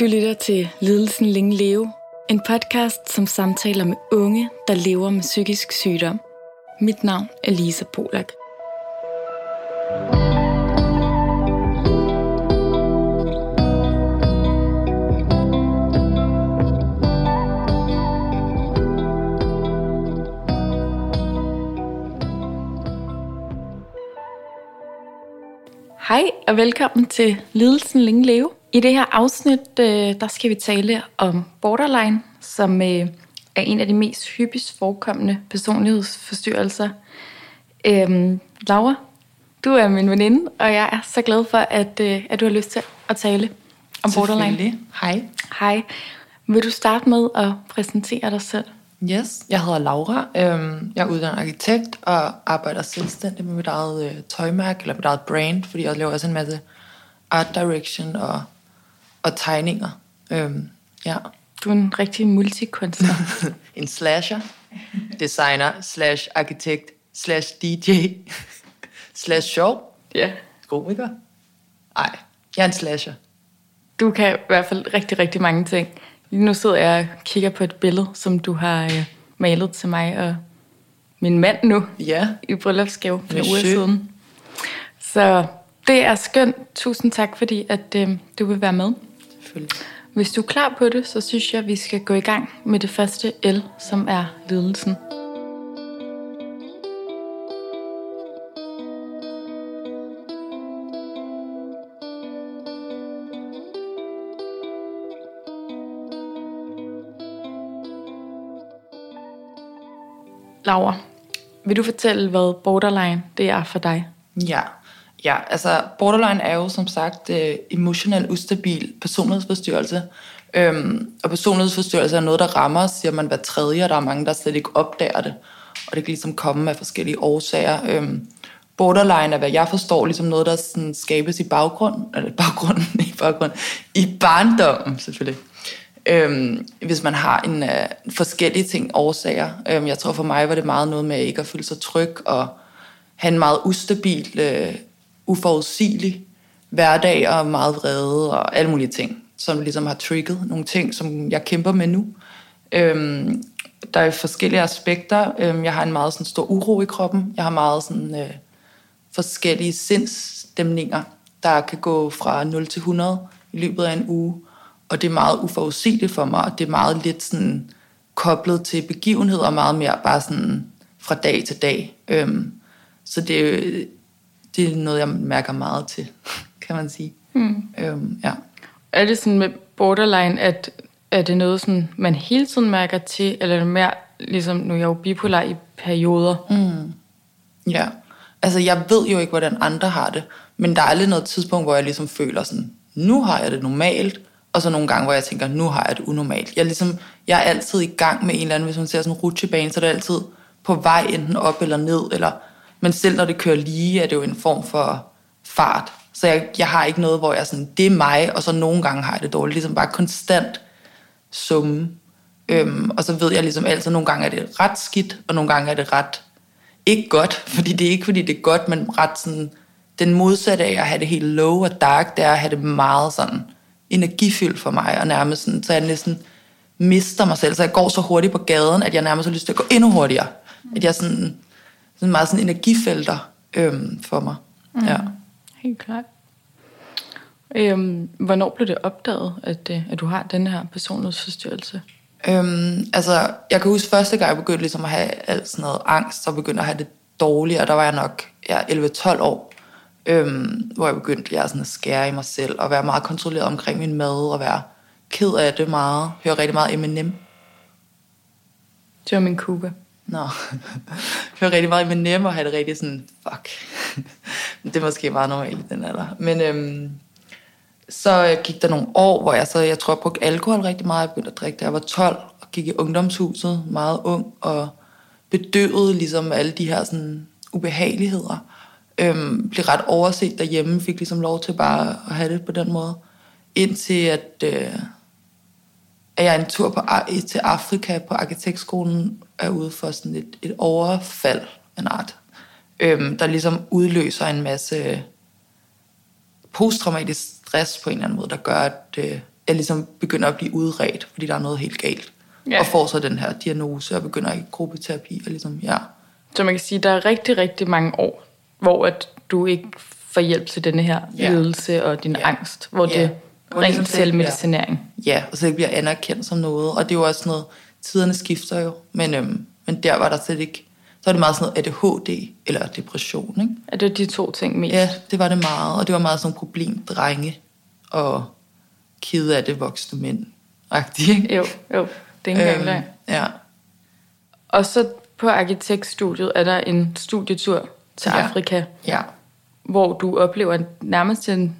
Du lytter til Lidelsen Længe Leve, en podcast, som samtaler med unge, der lever med psykisk sygdom. Mit navn er Lisa Polak. Hej og velkommen til Lidelsen Længe Leve. I det her afsnit, øh, der skal vi tale om borderline, som øh, er en af de mest hyppigst forekommende personlighedsforstyrrelser. Øhm, Laura, du er min veninde, og jeg er så glad for, at, øh, at du har lyst til at tale om borderline. Hej. Hej. Vil du starte med at præsentere dig selv? Yes, jeg hedder Laura. Øhm, jeg er uddannet arkitekt og arbejder selvstændigt med mit eget øh, tøjmærke, eller mit eget brand, fordi jeg laver også en masse art direction og, og tegninger. Øhm, ja. Du er en rigtig multikunstner. en slasher, designer, slash arkitekt, slash DJ, slash sjov, ja. komiker. Ej, jeg er en slasher. Du kan i hvert fald rigtig, rigtig mange ting. Lige nu sidder jeg og kigger på et billede, som du har øh, malet til mig og min mand nu Ja, i bryllupsgave for uger siden. Så det er skønt. Tusind tak, fordi at, øh, du vil være med. Selvfølgelig. Hvis du er klar på det, så synes jeg, at vi skal gå i gang med det første L, som er lidelsen. Laura, vil du fortælle, hvad borderline det er for dig? Ja, ja altså borderline er jo som sagt øh, emotionel ustabil personlighedsforstyrrelse. Øhm, og personlighedsforstyrrelse er noget, der rammer, siger man, hver tredje, og der er mange, der slet ikke opdager det. Og det kan ligesom komme af forskellige årsager. Øhm, borderline er, hvad jeg forstår, ligesom noget, der sådan skabes i baggrund, eller baggrunden, i baggrund, i barndommen selvfølgelig. Øhm, hvis man har en øh, forskellige ting, årsager. Øhm, jeg tror for mig var det meget noget med ikke at føle sig tryg og have en meget ustabil, øh, uforudsigelig hverdag og meget vrede og alle mulige ting, som ligesom har trigget nogle ting, som jeg kæmper med nu. Øhm, der er forskellige aspekter. Øhm, jeg har en meget sådan, stor uro i kroppen. Jeg har meget sådan, øh, forskellige sindsstemninger, der kan gå fra 0 til 100 i løbet af en uge. Og det er meget uforudsigeligt for mig, og det er meget lidt sådan koblet til begivenheder, og meget mere bare sådan fra dag til dag. Øhm, så det, er det er noget, jeg mærker meget til, kan man sige. Mm. Øhm, ja. Er det sådan med borderline, at er det noget, sådan, man hele tiden mærker til, eller er det mere, ligesom nu er jeg jo bipolar i perioder? Mm. ja. Altså, jeg ved jo ikke, hvordan andre har det, men der er aldrig noget tidspunkt, hvor jeg ligesom føler sådan, nu har jeg det normalt, og så nogle gange, hvor jeg tænker, nu har jeg det unormalt. Jeg er, ligesom, jeg er altid i gang med en eller anden, hvis man ser sådan en rutsjebane, så er det altid på vej enten op eller ned, eller, men selv når det kører lige, er det jo en form for fart. Så jeg, jeg har ikke noget, hvor jeg sådan, det er mig, og så nogle gange har jeg det dårligt. Ligesom bare konstant summe. Øhm, og så ved jeg ligesom altid, nogle gange er det ret skidt, og nogle gange er det ret ikke godt, fordi det er ikke fordi det er godt, men ret sådan, den modsatte af at have det helt low og dark, det er at have det meget sådan energifyldt for mig, og nærmest sådan, så jeg næsten mister mig selv, så jeg går så hurtigt på gaden, at jeg nærmest har lyst til at gå endnu hurtigere. At jeg sådan, sådan meget sådan energifelter øhm, for mig. Mm. Ja. Helt klart. Øhm, hvornår blev det opdaget, at, øh, at du har den her personlighedsforstyrrelse? Øhm, altså, jeg kan huske første gang, jeg begyndte ligesom at have alt sådan noget angst, og begyndte at have det dårligt, og der var jeg nok ja, 11-12 år, øhm, hvor jeg begyndte ja, sådan at skære i mig selv, og være meget kontrolleret omkring min mad, og være ked af det meget, høre rigtig meget Eminem. Det var min kuba. Nå, høre rigtig meget Eminem, og have det rigtig sådan, fuck. det er måske meget normalt i den alder. Men øhm, så gik der nogle år, hvor jeg så, jeg tror, jeg brugte alkohol rigtig meget. Jeg begyndte at drikke, da jeg var 12, og gik i ungdomshuset, meget ung, og bedøvede ligesom alle de her sådan, ubehageligheder. Øhm, blev ret overset derhjemme, fik ligesom lov til bare at have det på den måde. Indtil at, øh, at jeg en tur på, til Afrika på arkitektskolen er ude for sådan et, et overfald af en art, øhm, der ligesom udløser en masse posttraumatisk stress på en eller anden måde, der gør, at, øh, jeg ligesom begynder at blive udredt, fordi der er noget helt galt. Ja. Ja. Og får så den her diagnose og begynder i gruppeterapi. Og ligesom, ja. Så man kan sige, at der er rigtig, rigtig mange år, hvor at du ikke får hjælp til denne her Ja. lidelse og din Ja. angst, hvor Ja. det er ligesom selvmedicinering. ja, og så det bliver anerkendt som noget. Og det er jo også noget, tiderne skifter jo. Men, øhm, men der var der slet ikke, så var det meget sådan noget ADHD eller depression, ikke? Er det de to ting mest? Ja, det var det meget. Og det var meget sådan nogle problemdrenge og kede af det voksne mænd. Ikke? Jo, jo. Det er engang løgn. ja. Og så på arkitektstudiet er der en studietur til Ja. Afrika, ja. hvor du oplever nærmest en...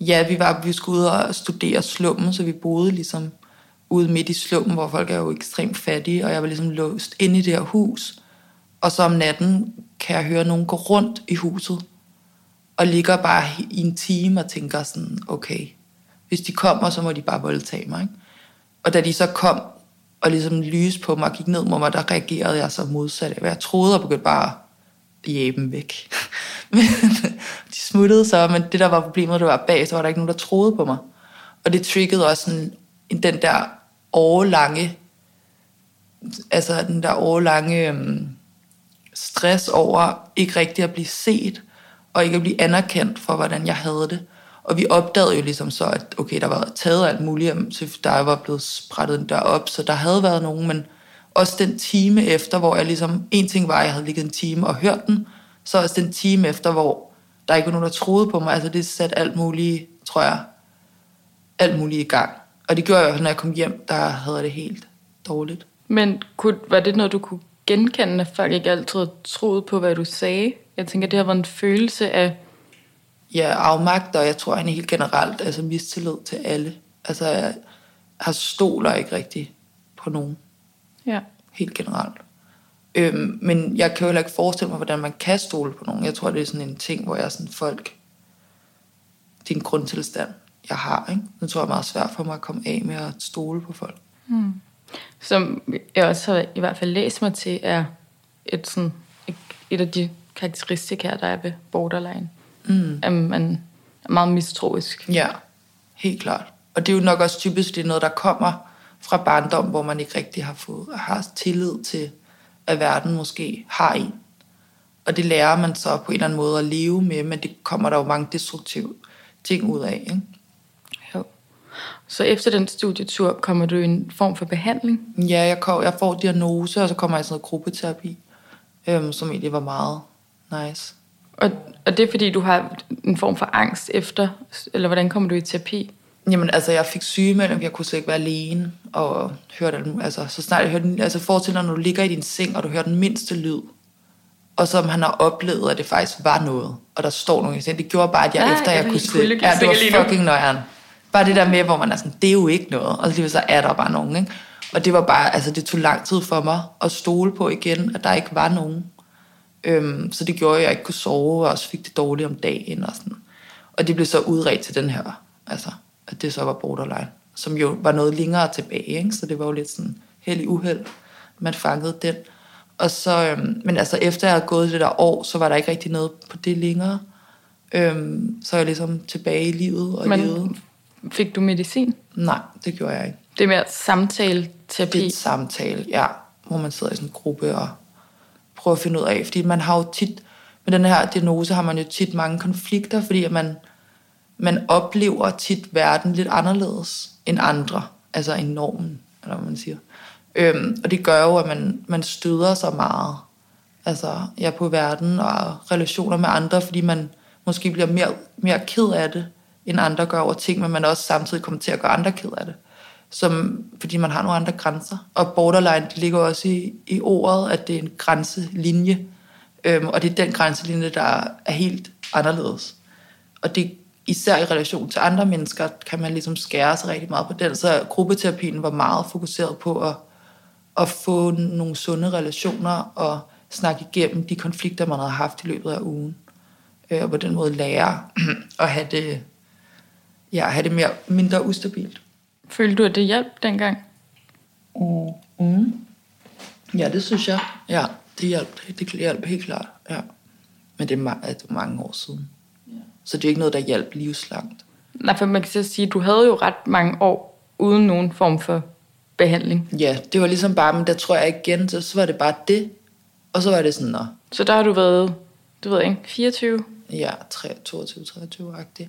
Ja, vi, var, vi skulle ud og studere slummen, så vi boede ligesom ude midt i slummen, hvor folk er jo ekstremt fattige, og jeg var ligesom låst inde i det her hus. Og så om natten kan jeg høre nogen gå rundt i huset, og ligger bare i en time og tænker sådan, okay, hvis de kommer, så må de bare voldtage mig. Ikke? Og da de så kom og ligesom lyste på mig og gik ned mod mig, der reagerede jeg så modsat af, hvad jeg troede, og begyndte bare at jæbe dem væk. men de smuttede så, men det der var problemet, det var bag, så var der ikke nogen, der troede på mig. Og det triggede også sådan, end den der årlange, altså den der årlange øhm, stress over ikke rigtig at blive set, og ikke at blive anerkendt for, hvordan jeg havde det. Og vi opdagede jo ligesom så, at okay, der var taget alt muligt, så der var blevet sprættet en dør op, så der havde været nogen, men også den time efter, hvor jeg ligesom, en ting var, at jeg havde ligget en time og hørt den, så også den time efter, hvor der ikke var nogen, der troede på mig, altså det satte alt muligt, tror jeg, alt muligt i gang. Og det gjorde jeg, når jeg kom hjem, der havde det helt dårligt. Men kunne, var det noget, du kunne genkende, at folk ikke altid troede på, hvad du sagde? Jeg tænker, det har været en følelse af... ja, afmagt, og jeg tror egentlig helt generelt, altså mistillid til alle. Altså, jeg har stoler ikke rigtig på nogen, Ja. helt generelt. Øhm, men jeg kan jo heller ikke forestille mig, hvordan man kan stole på nogen. Jeg tror, det er sådan en ting, hvor jeg er sådan, folk, det er en grundtilstand, jeg har. Ikke? Det tror jeg er meget svært for mig at komme af med at stole på folk. Som jeg også har i hvert fald læst mig til, er et, sådan, et, et af de karakteristika, der er ved borderline. Mm. At man er meget mistroisk. Ja, helt klart. Og det er jo nok også typisk, det er noget, der kommer fra barndom, hvor man ikke rigtig har fået har tillid til, at verden måske har en. Og det lærer man så på en eller anden måde at leve med, men det kommer der jo mange destruktive ting ud af. Ikke? Så efter den studietur kommer du i en form for behandling. Ja, jeg, kom, jeg får diagnose, og så kommer jeg i sådan noget gruppeterapi, øhm, som egentlig var meget nice. Og, og det er fordi, du har en form for angst efter, eller hvordan kommer du i terapi? Jamen, altså, jeg fik sygemelding, jeg kunne slet ikke være alene, og hørte, altså, så snart jeg hørte, altså, forestil dig, når du ligger i din seng, og du hører den mindste lyd, og som han har oplevet, at det faktisk var noget, og der står nogen i sengen. Det gjorde bare, at jeg Ja, efter jeg jeg kunne se, ja, det var fucking nøjeren. Bare det der med, hvor man er sådan, det er jo ikke noget, og lige så er der bare nogen, ikke? Og det var bare, altså det tog lang tid for mig at stole på igen, at der ikke var nogen. Øhm, så det gjorde, at jeg ikke kunne sove, og også fik det dårligt om dagen og sådan. Og det blev så udredt til den her, altså, at det så var borderline, som jo var noget længere tilbage, ikke? så det var jo lidt sådan heldig uheld, man fangede den. Og så, øhm, men altså efter jeg havde gået det der år, så var der ikke rigtig noget på det længere. Øhm, så er jeg ligesom tilbage i livet og Men levede. Fik du medicin? Nej, det gjorde jeg ikke. Det er mere samtale-terapi. Det er samtale, ja, hvor man sidder i sådan en gruppe og prøver at finde ud af, fordi man har jo tit, med den her diagnose har man jo tit mange konflikter, fordi at man, man oplever tit verden lidt anderledes end andre, altså end normen, eller hvad man siger. Øhm, og det gør jo, at man, man støder sig meget altså, ja, på verden og relationer med andre, fordi man måske bliver mere, mere ked af det, end andre gør over ting, men man også samtidig kommer til at gøre andre ked af det. Som, fordi man har nogle andre grænser. Og borderline, det ligger også i, i ordet, at det er en grænselinje. Øhm, og det er den grænselinje, der er helt anderledes. Og det især i relation til andre mennesker, kan man ligesom skære sig rigtig meget på den. Så gruppeterapien var meget fokuseret på at, at få nogle sunde relationer og snakke igennem de konflikter, man havde haft i løbet af ugen. Øh, og på den måde lære at have det, ja, have det mere, mindre ustabilt. Følte du, at det hjalp dengang? Mm. Mm. Ja, det synes jeg. Ja, det hjalp, det hjalp helt klart. Ja. Men det er, ma- det er mange år siden. Ja. Så det er ikke noget, der hjalp livslangt. Nej, for man kan så sige, at du havde jo ret mange år uden nogen form for behandling. Ja, det var ligesom bare, men der tror jeg igen, så, så var det bare det. Og så var det sådan, nå, Så der har du været, du ved ikke, 24? ja, 22-23-agtig.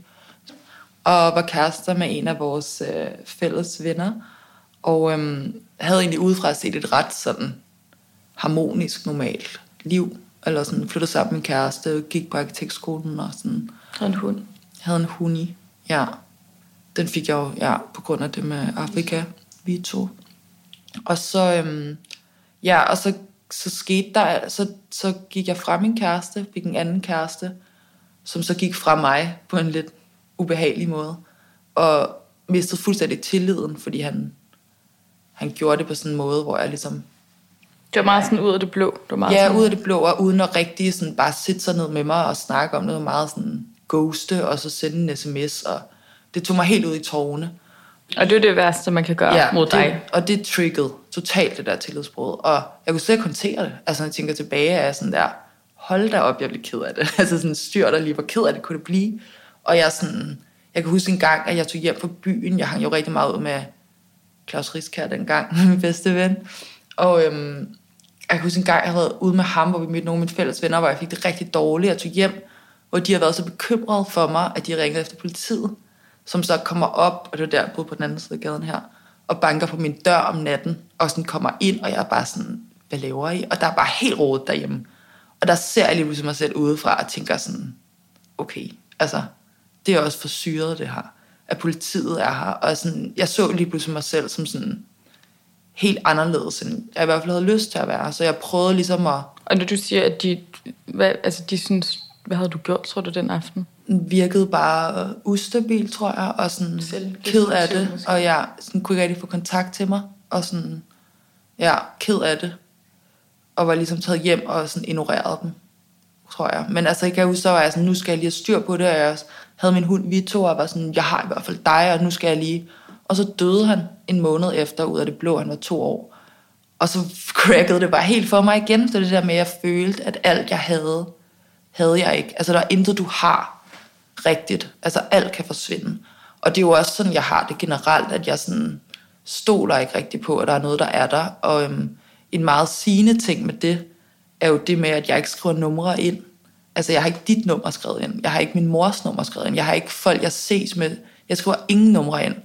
Og var kærester med en af vores øh, fælles venner. Og øhm, havde egentlig udefra set et ret sådan harmonisk, normalt liv. Eller sådan flyttede sammen med kæreste, gik på arkitektskolen og sådan Og en hund. havde en huni. Ja, den fik jeg jo ja, på grund af det med Afrika, vi to. Og så, øhm, ja, og så, så skete der, så, så gik jeg fra min kæreste, fik en anden kæreste, som så gik fra mig på en lidt ubehagelig måde, og mistede fuldstændig tilliden, fordi han, han gjorde det på sådan en måde, hvor jeg ligesom Det var meget sådan ud af det blå. Det var meget Ja, sådan, ud af det blå, og uden at rigtig sådan bare sætte sig ned med mig og snakke om noget meget sådan ghoste, og så sende en sms, og det tog mig helt ud i tårne. Og det er det værste, man kan gøre ja, mod dig. Det, og det triggede totalt det der tillidsbrud, og jeg kunne slet ikke håndtere det. Altså, når jeg tænker tilbage, er jeg sådan der, hold da op, jeg blev ked af det. altså sådan styr der lige, hvor ked af det kunne det blive. Og jeg sådan, jeg kan huske en gang, at jeg tog hjem fra byen, jeg hang jo rigtig meget ud med Claus Riskær dengang, min bedste ven. Og øhm, jeg kan huske en gang, jeg havde været ude med ham, hvor vi mødte nogle af mine fælles venner, hvor jeg fik det rigtig dårligt. Jeg tog hjem, hvor de har været så bekymrede for mig, at de ringede efter politiet, som så kommer op, og det var der, jeg boede på den anden side af gaden her, og banker på min dør om natten, og sådan kommer ind, og jeg er bare sådan, hvad laver I? Og der er bare helt rodet derhjemme. Og der ser jeg lige pludselig mig selv udefra, og tænker sådan, okay, altså, det er også for syret, det her. At politiet er her, og sådan, jeg så lige pludselig mig selv som sådan, helt anderledes, end jeg i hvert fald havde lyst til at være. Så jeg prøvede ligesom at Og når du siger, at de, hvad, altså de synes, hvad havde du gjort, tror du, den aften? virkede bare ustabil, tror jeg, og sådan Selvdestruktiv ked af det, måske. og jeg sådan, kunne ikke rigtig få kontakt til mig, og sådan, ja, ked af det, og var ligesom taget hjem og sådan ignoreret dem, tror jeg. Men altså, jeg kan huske, så var jeg sådan, nu skal jeg lige have styr på det, og jeg havde min hund Vito, og var sådan, jeg har i hvert fald dig, og nu skal jeg lige... Og så døde han en måned efter, ud af det blå, han var to år. Og så crackede det bare helt for mig igen, så det der med, at jeg følte, at alt jeg havde, havde jeg ikke. Altså, der er intet, du har rigtigt. Altså, alt kan forsvinde. Og det er jo også sådan, jeg har det generelt, at jeg sådan stoler ikke rigtig på, at der er noget, der er der. Og øhm, en meget sigende ting med det, er jo det med, at jeg ikke skriver numre ind. Altså, jeg har ikke dit nummer skrevet ind. Jeg har ikke min mors nummer skrevet ind. Jeg har ikke folk, jeg ses med. Jeg skriver ingen numre ind.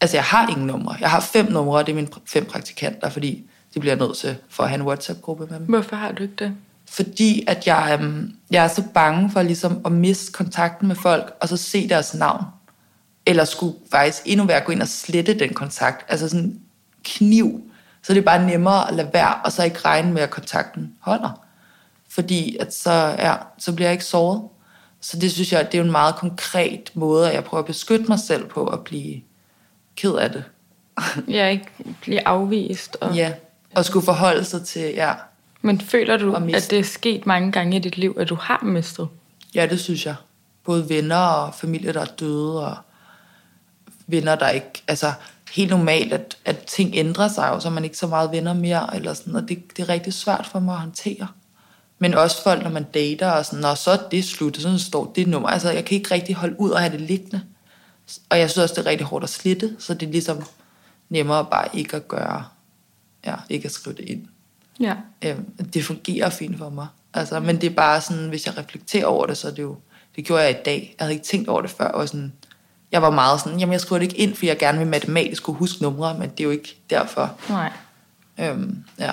Altså, jeg har ingen numre. Jeg har fem numre, og det er mine fem praktikanter, fordi de bliver nødt til for at have en WhatsApp-gruppe med dem. Hvorfor har du ikke det? Fordi at jeg, øhm, jeg er så bange for ligesom at miste kontakten med folk, og så se deres navn. Eller skulle faktisk endnu værre gå ind og slette den kontakt. Altså sådan kniv. Så det er bare nemmere at lade være, og så ikke regne med, at kontakten holder. Fordi at så, ja, så bliver jeg ikke såret. Så det synes jeg, det er en meget konkret måde, at jeg prøver at beskytte mig selv på at blive ked af det. Er ikke blive afvist. Og... Ja, og skulle forholde sig til, ja, Men føler du, Og at det er sket mange gange i dit liv, at du har mistet? Ja, det synes jeg. Både venner og familie, der er døde, og venner, der ikke... Altså, helt normalt, at, at ting ændrer sig jo, så er man ikke så meget venner mere, eller sådan, og det, det er rigtig svært for mig at håndtere. Men også folk, når man dater, og sådan, når så er det slut, så står det nummer. Altså, jeg kan ikke rigtig holde ud og have det liggende. Og jeg synes også, det er rigtig hårdt at slette, så det er ligesom nemmere bare ikke at gøre, ja, ikke at skrive det ind. Ja. Øhm, det fungerer fint for mig. Altså, men det er bare sådan, hvis jeg reflekterer over det, så er det jo, det gjorde jeg i dag. Jeg havde ikke tænkt over det før. Var, sådan, jeg var meget sådan, jamen jeg skriver det ikke ind, fordi jeg gerne vil matematisk kunne huske numre, men det er jo ikke derfor. Nej. Øhm, ja.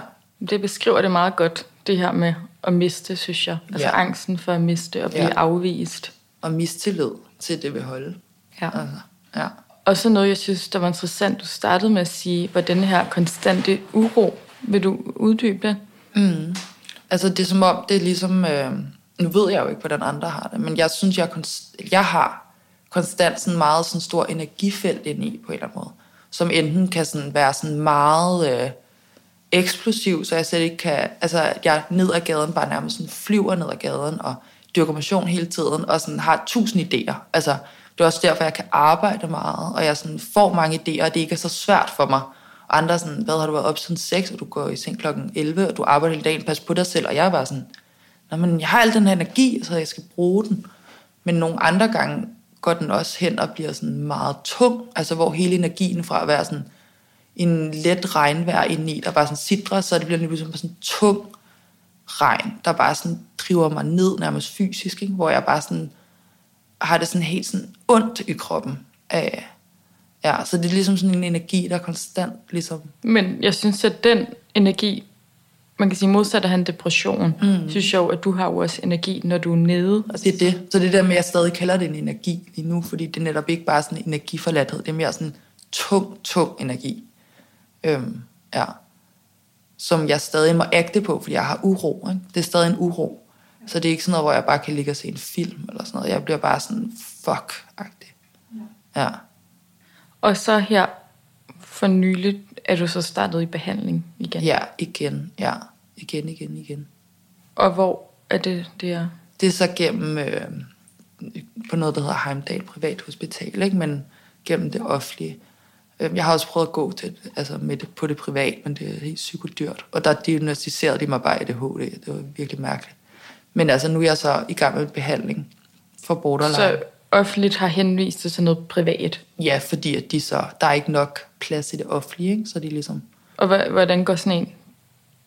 Det beskriver det meget godt, det her med at miste, synes jeg. Altså Ja. angsten for at miste og blive Ja. afvist. Og mistillid til, det vil holde. Ja. Altså, ja. Og så noget, jeg synes, der var interessant, du startede med at sige, var den her konstante uro. Vil du uddybe det? Mm. Altså det er som om, det er ligesom, øh, nu ved jeg jo ikke, hvordan andre har det, men jeg synes, jeg, konst, jeg har konstant sådan meget sådan stor energifelt ind i på en eller anden måde, som enten kan sådan være sådan meget øh, eksplosiv, så jeg slet ikke kan, altså jeg ned ad gaden bare nærmest sådan flyver ned ad gaden og dyrker motion hele tiden og sådan har tusind idéer. Altså det er også derfor, jeg kan arbejde meget, og jeg sådan får mange idéer, og det ikke er så svært for mig. Og andre sådan, hvad har du været op siden 6, og du går i seng klokken 11, og du arbejder hele dagen, pas på dig selv. Og jeg er bare sådan, Nå, men jeg har al den her energi, så jeg skal bruge den. Men nogle andre gange går den også hen og bliver sådan meget tung, altså hvor hele energien fra at være sådan en let regnvejr indeni, der bare sådan sidder, så det bliver lige pludselig sådan tung regn, der bare sådan driver mig ned nærmest fysisk, ikke? hvor jeg bare sådan har det sådan helt sådan ondt i kroppen af, ja, så det er ligesom sådan en energi, der er konstant ligesom. Men jeg synes, at den energi, man kan sige modsat af han depression, mm. synes jeg jo, at du har jo også energi, når du er nede. Altså, det er det. Så det er der med, at jeg stadig kalder det en energi lige nu, fordi det er netop ikke bare sådan en energiforladthed, det er mere sådan tung, tung energi. Øhm, ja. Som jeg stadig må ægte på, fordi jeg har uro. Ikke? Det er stadig en uro. Så det er ikke sådan noget, hvor jeg bare kan ligge og se en film eller sådan noget. Jeg bliver bare sådan fuck-agtig. Ja. Og så her for nyligt er du så startet i behandling igen. Ja, igen. Ja, igen, igen, igen. Og hvor er det, det er? Det er så gennem øh, på noget, der hedder Heimdal Privat Hospital, ikke? men gennem det offentlige. Øh, jeg har også prøvet at gå til, altså med det, på det privat, men det er helt psykodyrt. Og der diagnostiserede de mig bare ADHD. Det var virkelig mærkeligt. Men altså, nu er jeg så i gang med behandling for borderline. Så offentligt har henvist til sådan noget privat? Ja, fordi at de så, der er ikke nok plads i det offentlige, ikke? så de ligesom... Og hvordan går sådan en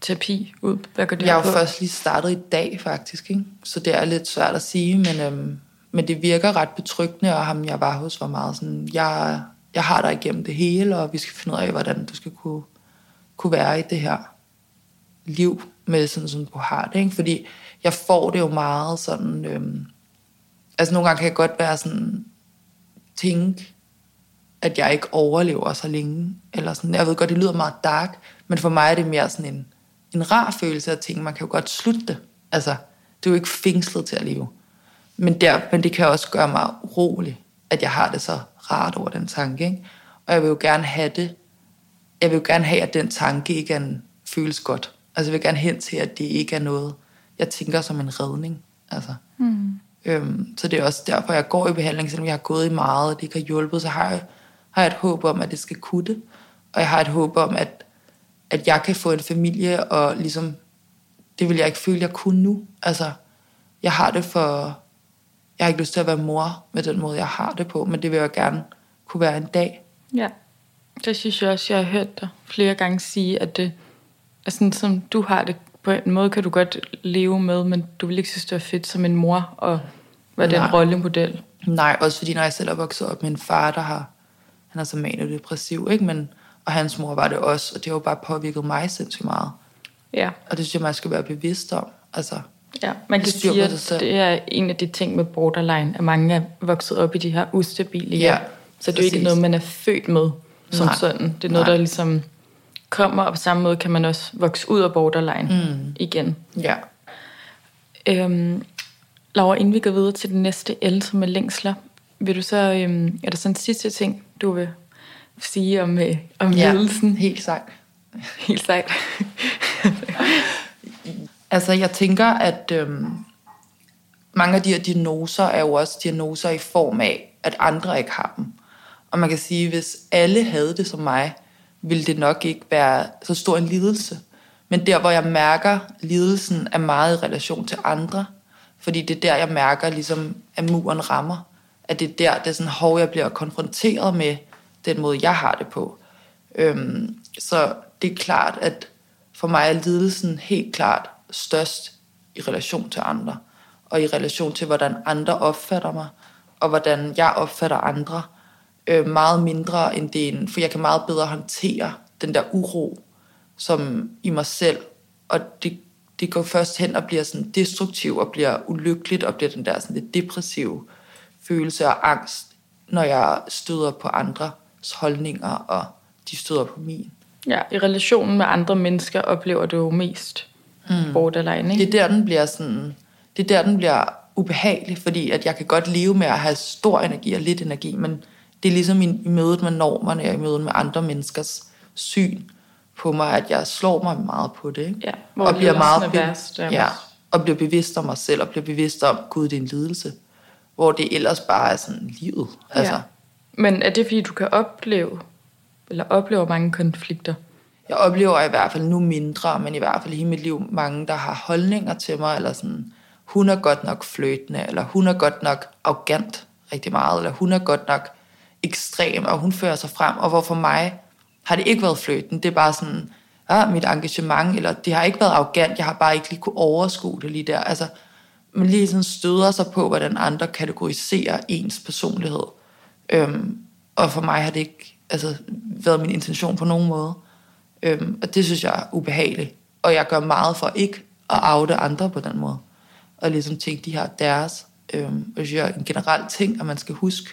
terapi ud? Hvad gør det jeg har jo først lige startet i dag, faktisk. Ikke? Så det er lidt svært at sige, men, øhm, men det virker ret betryggende, og ham jeg var hos var meget sådan, jeg, jeg har dig igennem det hele, og vi skal finde ud af, hvordan du skal kunne, kunne være i det her liv, med sådan, som du har det. Ikke? Fordi jeg får det jo meget sådan... Øhm, altså nogle gange kan jeg godt være sådan... Tænke, at jeg ikke overlever så længe. Eller sådan, jeg ved godt, det lyder meget dark, men for mig er det mere sådan en, en rar følelse at tænke, man kan jo godt slutte det. Altså, det er jo ikke fængslet til at leve. Men, der, men det kan også gøre mig rolig, at jeg har det så rart over den tanke. Ikke? Og jeg vil jo gerne have det. Jeg vil jo gerne have, at den tanke ikke er en, føles godt. Altså jeg vil gerne hen til, at det ikke er noget, jeg tænker som en redning. Altså. Mm. Øhm, så det er også derfor, jeg går i behandling, selvom jeg har gået i meget, og det ikke har hjulpet, så har jeg, har jeg et håb om, at det skal kunne det. Og jeg har et håb om, at, at jeg kan få en familie, og ligesom, det vil jeg ikke føle, jeg kunne nu. Altså, jeg har det for, jeg har ikke lyst til at være mor med den måde, jeg har det på, men det vil jeg gerne kunne være en dag. Ja, det synes jeg også, jeg har hørt dig flere gange sige, at det, altså, som du har det på en måde, kan du godt leve med, men du vil ikke synes, det er fedt som en mor og være den rollemodel. Nej, også fordi når jeg selv er vokset op med en far, der har, han er så depressiv, ikke? Men, og hans mor var det også, og det har jo bare påvirket mig sindssygt meget. Ja. Og det synes jeg, man skal være bevidst om. Altså, ja, man kan sige, at det, er en af de ting med borderline, at mange er vokset op i de her ustabile hjem. Ja, så det er jo ikke noget, man er født med som Nej. sådan. Det er noget, Nej. der ligesom kommer, og på samme måde kan man også vokse ud af borderline mm. igen. Ja. Øhm, Laura, inden vi går videre til den næste L, som er længsler, vil du så, øhm, er der sådan en sidste ting, du vil sige om, øh, om ja, ledelsen? helt sejt. Helt sejt. altså, jeg tænker, at øhm, mange af de her diagnoser er jo også diagnoser i form af, at andre ikke har dem. Og man kan sige, hvis alle havde det som mig, ville det nok ikke være så stor en lidelse. Men der, hvor jeg mærker, lidelsen er meget i relation til andre, fordi det er der, jeg mærker, ligesom, at muren rammer. At det er der, det er sådan, hov, jeg bliver konfronteret med den måde, jeg har det på. Øhm, så det er klart, at for mig er lidelsen helt klart størst i relation til andre. Og i relation til, hvordan andre opfatter mig, og hvordan jeg opfatter andre øh, meget mindre end det en, for jeg kan meget bedre håndtere den der uro, som i mig selv, og det, det går først hen og bliver sådan destruktiv, og bliver ulykkeligt, og bliver den der sådan lidt depressive følelse og angst, når jeg støder på andres holdninger, og de støder på min. Ja, i relationen med andre mennesker oplever du jo mest mm. borderline, ikke? Det er der, den bliver sådan, det er der, den bliver ubehagelig, fordi at jeg kan godt leve med at have stor energi og lidt energi, men det er ligesom i, i mødet med normerne og i mødet med andre menneskers syn på mig, at jeg slår mig meget på det. Ikke? Ja, hvor og bliver meget be- værst, ja, og bliver bevidst om mig selv, og bliver bevidst om, Gud, det er en lidelse. Hvor det ellers bare er sådan livet. Altså. Ja. Men er det, fordi du kan opleve, eller oplever mange konflikter? Jeg oplever i hvert fald nu mindre, men i hvert fald i mit liv mange, der har holdninger til mig, eller sådan, hun er godt nok fløtende, eller hun er godt nok arrogant rigtig meget, eller hun er godt nok ekstrem, og hun fører sig frem, og hvor for mig har det ikke været fløten. Det er bare sådan, ja, mit engagement, eller det har ikke været arrogant, jeg har bare ikke lige kunne overskue det lige der. Altså, man lige sådan støder sig på, hvordan andre kategoriserer ens personlighed. Øhm, og for mig har det ikke altså, været min intention på nogen måde. Øhm, og det synes jeg er ubehageligt. Og jeg gør meget for ikke at afde andre på den måde. Og ligesom tænke, de har deres. Øhm, og det er en generel ting, at man skal huske,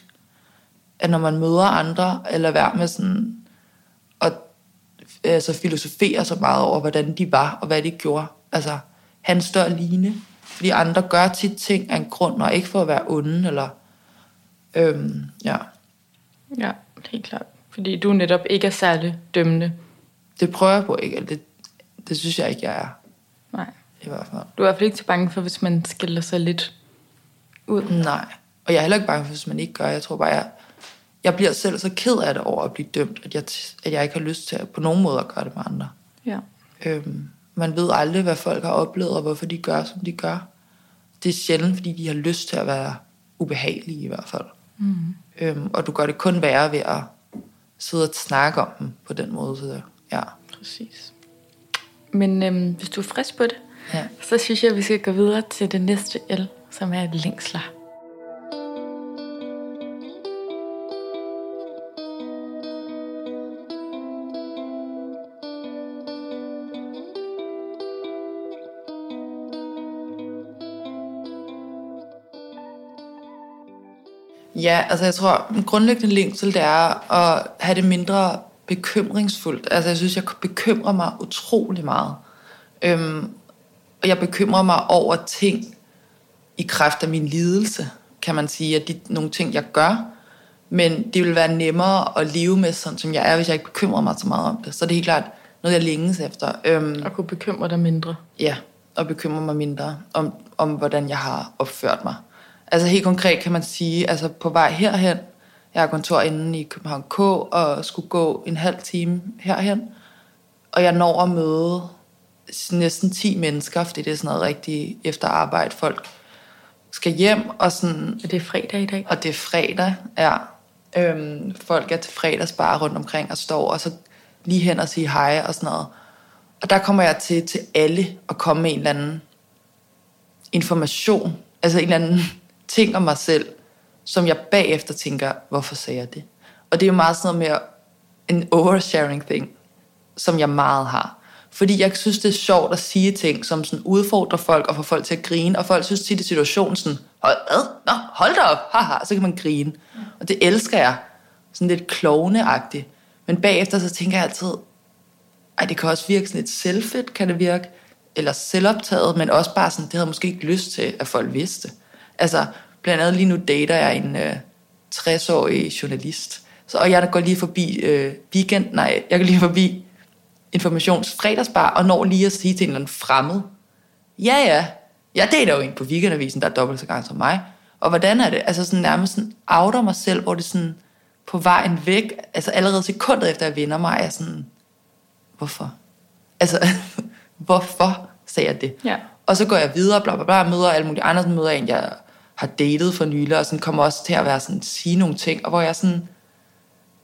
at når man møder andre, eller være med sådan at altså, filosofere så meget over, hvordan de var, og hvad de gjorde. Altså, han står alene, fordi andre gør tit ting af en grund, og ikke for at være onde, eller øhm, ja. Ja, helt klart. Fordi du netop ikke er særlig dømmende. Det prøver jeg på ikke, det, det synes jeg ikke, jeg er. Nej. I hvert fald. Du er i hvert fald ikke så bange for, hvis man skiller sig lidt ud. Nej. Og jeg er heller ikke bange for, hvis man ikke gør. Jeg tror bare, jeg, jeg bliver selv så ked af det over at blive dømt, at jeg, at jeg ikke har lyst til at på nogen måde at gøre det med andre. Ja. Øhm, man ved aldrig, hvad folk har oplevet, og hvorfor de gør, som de gør. Det er sjældent, fordi de har lyst til at være ubehagelige i hvert fald. Mm. Øhm, og du gør det kun værre ved at sidde og snakke om dem på den måde. Så ja. Præcis. Men øhm, hvis du er frisk på det, ja. så synes jeg, at vi skal gå videre til det næste L, som er længsler. Ja, altså jeg tror, en grundlæggende længsel, det er at have det mindre bekymringsfuldt. Altså jeg synes, jeg bekymrer mig utrolig meget. Øhm, og jeg bekymrer mig over ting i kraft af min lidelse, kan man sige, at de nogle ting, jeg gør. Men det vil være nemmere at leve med, sådan som jeg er, hvis jeg ikke bekymrer mig så meget om det. Så det er helt klart noget, jeg længes efter. Øhm, og kunne bekymre dig mindre. Ja, og bekymre mig mindre om, om, hvordan jeg har opført mig. Altså helt konkret kan man sige, altså på vej herhen, jeg har kontor inde i København K, og skulle gå en halv time herhen, og jeg når at møde næsten 10 mennesker, fordi det er sådan noget rigtig efter arbejde. Folk skal hjem, og sådan... Og det er fredag i dag? Og det er fredag, ja. Øhm, folk er til fredagsbar rundt omkring og står, og så lige hen og sige hej og sådan noget. Og der kommer jeg til, til alle at komme med en eller anden information, altså en eller anden ting om mig selv, som jeg bagefter tænker, hvorfor sagde jeg det? Og det er jo meget sådan noget med en oversharing thing, som jeg meget har. Fordi jeg synes, det er sjovt at sige ting, som sådan udfordrer folk og får folk til at grine, og folk synes tit i situationen sådan, hold, Nå, hold da op, haha, så kan man grine. Og det elsker jeg. Sådan lidt klovneagtigt. Men bagefter så tænker jeg altid, ej, det kan også virke sådan lidt selvfedt, kan det virke, eller selvoptaget, men også bare sådan, det havde jeg måske ikke lyst til, at folk vidste. Altså, blandt andet lige nu dater jeg en øh, 60-årig journalist. Så, og jeg går lige forbi øh, weekend, nej, jeg går lige forbi informations fredagsbar, og når lige at sige til en eller anden fremmed, ja ja, jeg dater jo en på weekendavisen, der er dobbelt så gang som mig. Og hvordan er det? Altså sådan nærmest sådan outer mig selv, hvor det sådan på vejen væk, altså allerede sekundet efter jeg vinder mig, er sådan, hvorfor? Altså, hvorfor sagde jeg det? Ja. Og så går jeg videre, bla bla bla, møder alle mulige andre, møder en, jeg har datet for nylig, og sådan kommer også til at være sådan, sige nogle ting, og hvor jeg sådan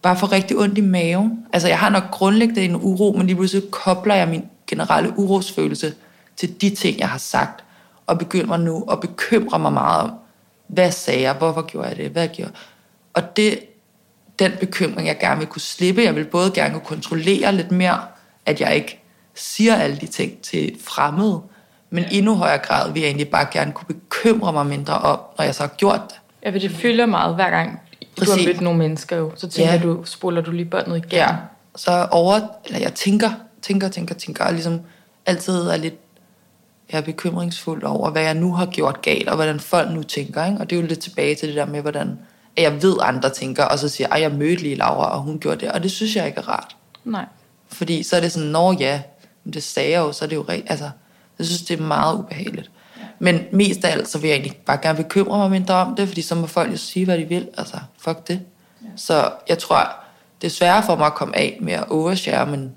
bare får rigtig ondt i maven. Altså jeg har nok grundlæggende en uro, men lige pludselig kobler jeg min generelle urosfølelse til de ting, jeg har sagt, og begynder nu at bekymre mig meget om, hvad sagde jeg, hvorfor gjorde jeg det, hvad jeg gjorde. Og det, den bekymring, jeg gerne vil kunne slippe, jeg vil både gerne kunne kontrollere lidt mere, at jeg ikke siger alle de ting til fremmede, men endnu højere grad vil jeg egentlig bare gerne kunne bekymre mig mindre om, når jeg så har gjort det. Ja, for det fylder meget hver gang, Præcis. du har mødt nogle mennesker jo. Så tænker ja. du, spoler du lige båndet igen. Ja, så over, eller jeg tænker, tænker, tænker, tænker, og ligesom altid er lidt jeg er bekymringsfuld over, hvad jeg nu har gjort galt, og hvordan folk nu tænker. Ikke? Og det er jo lidt tilbage til det der med, hvordan jeg ved, andre tænker, og så siger jeg, jeg mødte lige Laura, og hun gjorde det. Og det synes jeg ikke er rart. Nej. Fordi så er det sådan, når ja, det sagde jeg jo, så er det jo rigtigt. Altså, jeg synes, det er meget ubehageligt. Men mest af alt, så vil jeg egentlig bare gerne bekymre mig mindre om det, fordi så må folk jo sige, hvad de vil. Altså, fuck det. Ja. Så jeg tror, det er sværere for mig at komme af med at overshare, men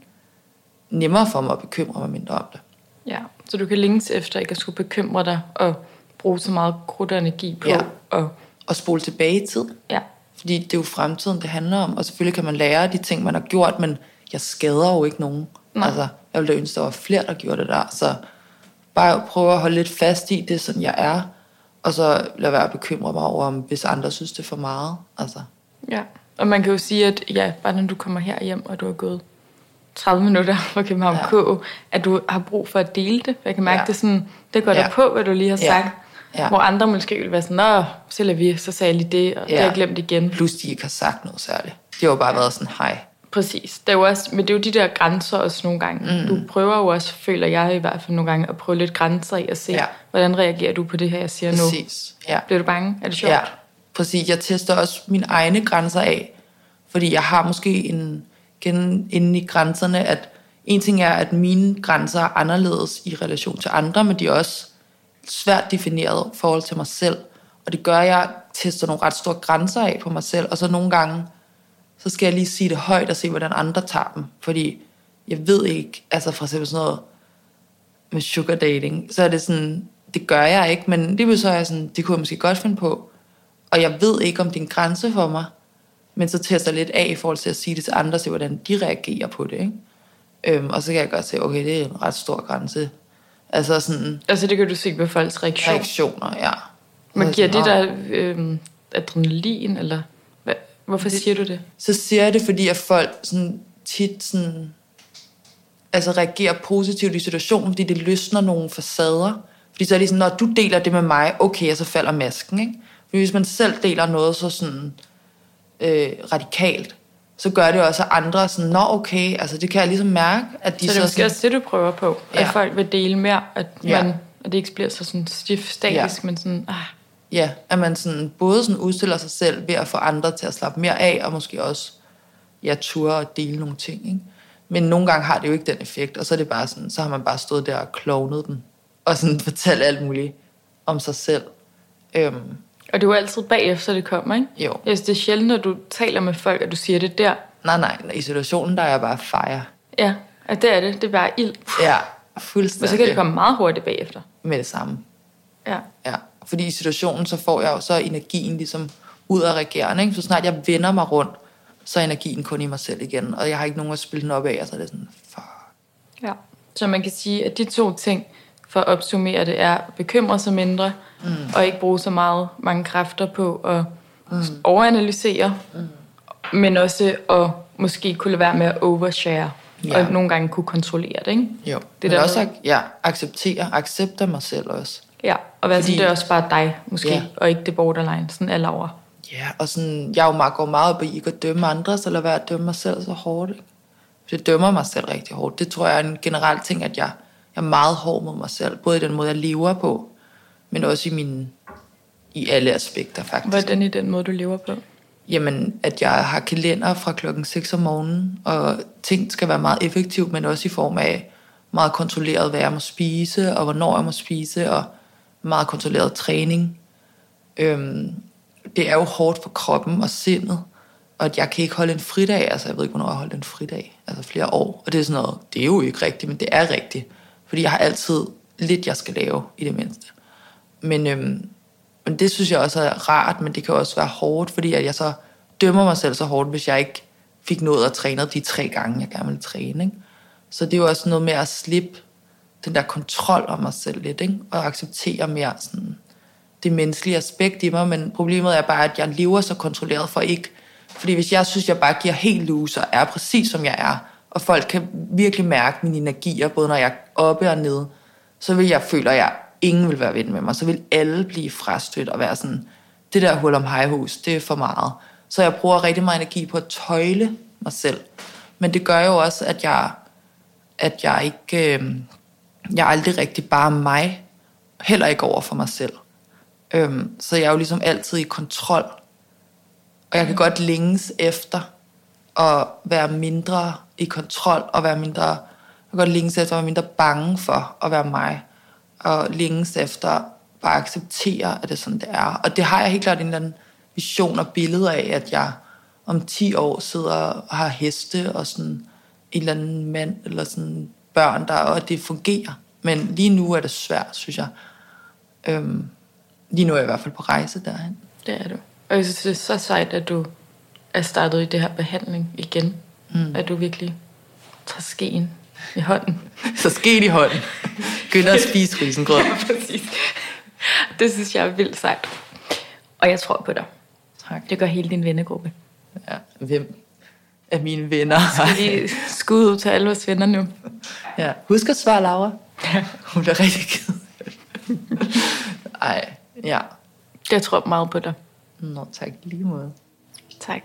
nemmere for mig at bekymre mig mindre om det. Ja, så du kan længes efter ikke at skulle bekymre dig og bruge så meget krudt og energi på ja. at at spole tilbage i tid. Ja. Fordi det er jo fremtiden, det handler om. Og selvfølgelig kan man lære de ting, man har gjort, men jeg skader jo ikke nogen. Nej. Altså, jeg ville da ønske, der var flere, der gjorde det der. Så bare prøve at holde lidt fast i det, sådan jeg er. Og så lade være at bekymre mig over, om hvis andre synes, det er for meget. Altså, Ja, og man kan jo sige, at ja, bare når du kommer her hjem, og du har gået 30 minutter fra København Ja. K, at du har brug for at dele det. Jeg kan mærke, Ja. ja. det, sådan, det går Ja. der på, hvad du lige har Ja. sagt. Ja. Hvor andre måske vil være sådan, Nå, så vi, så sagde jeg lige det, og ja. det Ja. har jeg glemt igen. plus de ikke har sagt noget særligt. Det har jo bare været sådan, hej. Præcis. Det er jo også, men det er jo de der grænser også nogle gange. Mm. Du prøver jo også, føler jeg i hvert fald nogle gange, at prøve lidt grænser i at se, Ja. hvordan reagerer du på det her, jeg siger nu. Præcis. Ja. Bliver du bange? Er det sjovt? Ja, præcis. Jeg tester også mine egne grænser af, fordi jeg har måske en, gen, inde i grænserne, at en ting er, at mine grænser er anderledes i relation til andre, men de er også svært defineret i forhold til mig selv. Og det gør, at jeg tester nogle ret store grænser af på mig selv, og så nogle gange, så skal jeg lige sige det højt og se, hvordan andre tager dem. Fordi jeg ved ikke, altså for eksempel sådan noget med sugar dating, så er det sådan, det gør jeg ikke, men det så er jeg sådan, det kunne jeg måske godt finde på. Og jeg ved ikke, om det er en grænse for mig, men så tester jeg lidt af i forhold til at sige det til andre, se hvordan de reagerer på det. Ikke? Øhm, og så kan jeg godt se, okay, det er en ret stor grænse. Altså sådan Altså det kan du se på folks reaktion. reaktioner, ja. Så giver det sådan, der øh, adrenalin, eller? Hvorfor det, siger du det? så siger jeg det, fordi at folk sådan tit sådan, altså reagerer positivt i situationen, fordi det løsner nogle facader. Fordi så er det sådan, når du deler det med mig, okay, så falder masken, ikke? Fordi hvis man selv deler noget så sådan øh, radikalt, så gør det også, at andre sådan, nå okay, altså det kan jeg ligesom mærke, at de Så det er måske sådan, også det, du prøver på. Ja. Ja. At folk vil dele mere, at, Ja. man, at det ikke bliver så sådan stift statisk, ja. men sådan, ah, Ja, at man sådan, både sådan udstiller sig selv ved at få andre til at slappe mere af, og måske også ja, ture og dele nogle ting. Ikke? Men nogle gange har det jo ikke den effekt, og så er det bare sådan, så har man bare stået der og klovnet den, og sådan fortalt alt muligt om sig selv. Øhm, og det er jo altid bagefter, det kommer, ikke? jo, Jeg synes, det er sjældent, når du taler med folk, at du siger det der. nej, nej, i situationen, der er jeg bare fire. Ja, at det er det. Det er bare ild. Ja, Men fuldstændig. så kan det komme meget hurtigt bagefter. med det samme. Ja. Ja, fordi i situationen, så får jeg jo så energien ligesom ud af regerende. Ikke? Så snart jeg vender mig rundt, så er energien kun i mig selv igen. Og jeg har ikke nogen at spille den op af, og så er det sådan, fuck. ja. Så man kan sige, at de to ting, for at opsummere det, er at bekymre sig mindre, mm. og ikke bruge så meget mange kræfter på at mm. overanalysere, mm. men også at måske kunne lade være med at overshare, ja. Og nogle gange kunne kontrollere det, ikke? Jo, Det det der er også med- ja, acceptere, acceptere mig selv også. Ja, og hvad Fordi... Fordi- det er også bare dig, måske, Ja. og ikke det borderline, sådan alle over. Ja, og sådan, jeg er jo meget, går meget op i ikke at dømme andre, så lad være at dømme mig selv så hårdt. Ikke? For det dømmer mig selv rigtig hårdt. Det tror jeg er en generel ting, at jeg, jeg er meget hård mod mig selv. Både i den måde, jeg lever på, men også i, min, i alle aspekter faktisk. Hvordan i den måde, du lever på? Jamen, at jeg har kalender fra klokken 6 om morgenen, og ting skal være meget effektivt, men også i form af meget kontrolleret, hvad jeg må spise, og hvornår jeg må spise, og meget kontrolleret træning. Øhm, det er jo hårdt for kroppen og sindet, og at jeg kan ikke holde en fridag, altså jeg ved ikke, hvornår jeg har holdt en fridag, altså flere år, og det er sådan noget, det er jo ikke rigtigt, men det er rigtigt, fordi jeg har altid lidt, jeg skal lave, i det mindste. Men, øhm, men det synes jeg også er rart, men det kan også være hårdt, fordi at jeg så dømmer mig selv så hårdt, hvis jeg ikke fik nået at træne de tre gange, jeg gerne ville træne. Ikke? Så det er jo også noget med at slippe den der kontrol om mig selv lidt, ikke? og acceptere mere sådan, det menneskelige aspekt i mig, men problemet er bare, at jeg lever så kontrolleret for ikke, fordi hvis jeg synes, jeg bare giver helt loose og er præcis som jeg er, og folk kan virkelig mærke mine energier, både når jeg er oppe og nede, så vil jeg føle, at jeg ingen vil være ven med mig. Så vil alle blive frastødt og være sådan, det der hul om hejhus, det er for meget. Så jeg bruger rigtig meget energi på at tøjle mig selv. Men det gør jo også, at jeg, at jeg ikke, øh, jeg er aldrig rigtig bare mig, heller ikke over for mig selv. Øhm, så jeg er jo ligesom altid i kontrol. Og jeg kan godt længes efter at være mindre i kontrol, og være mindre, jeg kan godt længes efter at være mindre bange for at være mig, og længes efter bare acceptere, at det er sådan, det er. Og det har jeg helt klart en eller anden vision og billede af, at jeg om 10 år sidder og har heste og sådan en eller anden mand eller sådan børn, der, og det fungerer. Men lige nu er det svært, synes jeg. Øhm, lige nu er jeg i hvert fald på rejse derhen. Det er du. Og jeg synes, det er så sejt, at du er startet i det her behandling igen. Mm. At du virkelig tager skeen i hånden. Så skeen i hånden. Gynder at spise risengrød. ja, præcis. Det synes jeg er vildt sejt. Og jeg tror på dig. Tak. Det gør hele din vennegruppe. Ja, hvem af mine venner? Skal lige skud ud til alle vores venner nu. Ja. Husk at svare Laura. Hun bliver rigtig ked. Ej, ja. Jeg tror meget på dig. Nå, tak lige måde. Tak.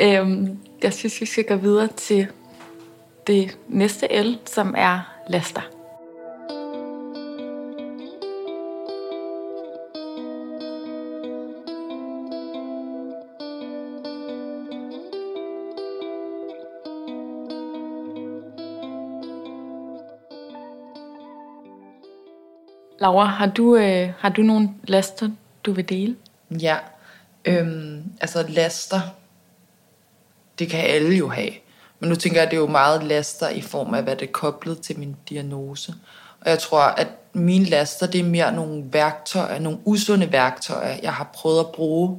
Øhm, jeg synes, vi skal gå videre til det næste L, som er laster. Laura, har du, øh, har du nogle laster, du vil dele? Ja, øhm, altså laster, det kan alle jo have. Men nu tænker jeg, at det er jo meget laster i form af, hvad det er koblet til min diagnose. Og jeg tror, at mine laster, det er mere nogle værktøjer, nogle usunde værktøjer, jeg har prøvet at bruge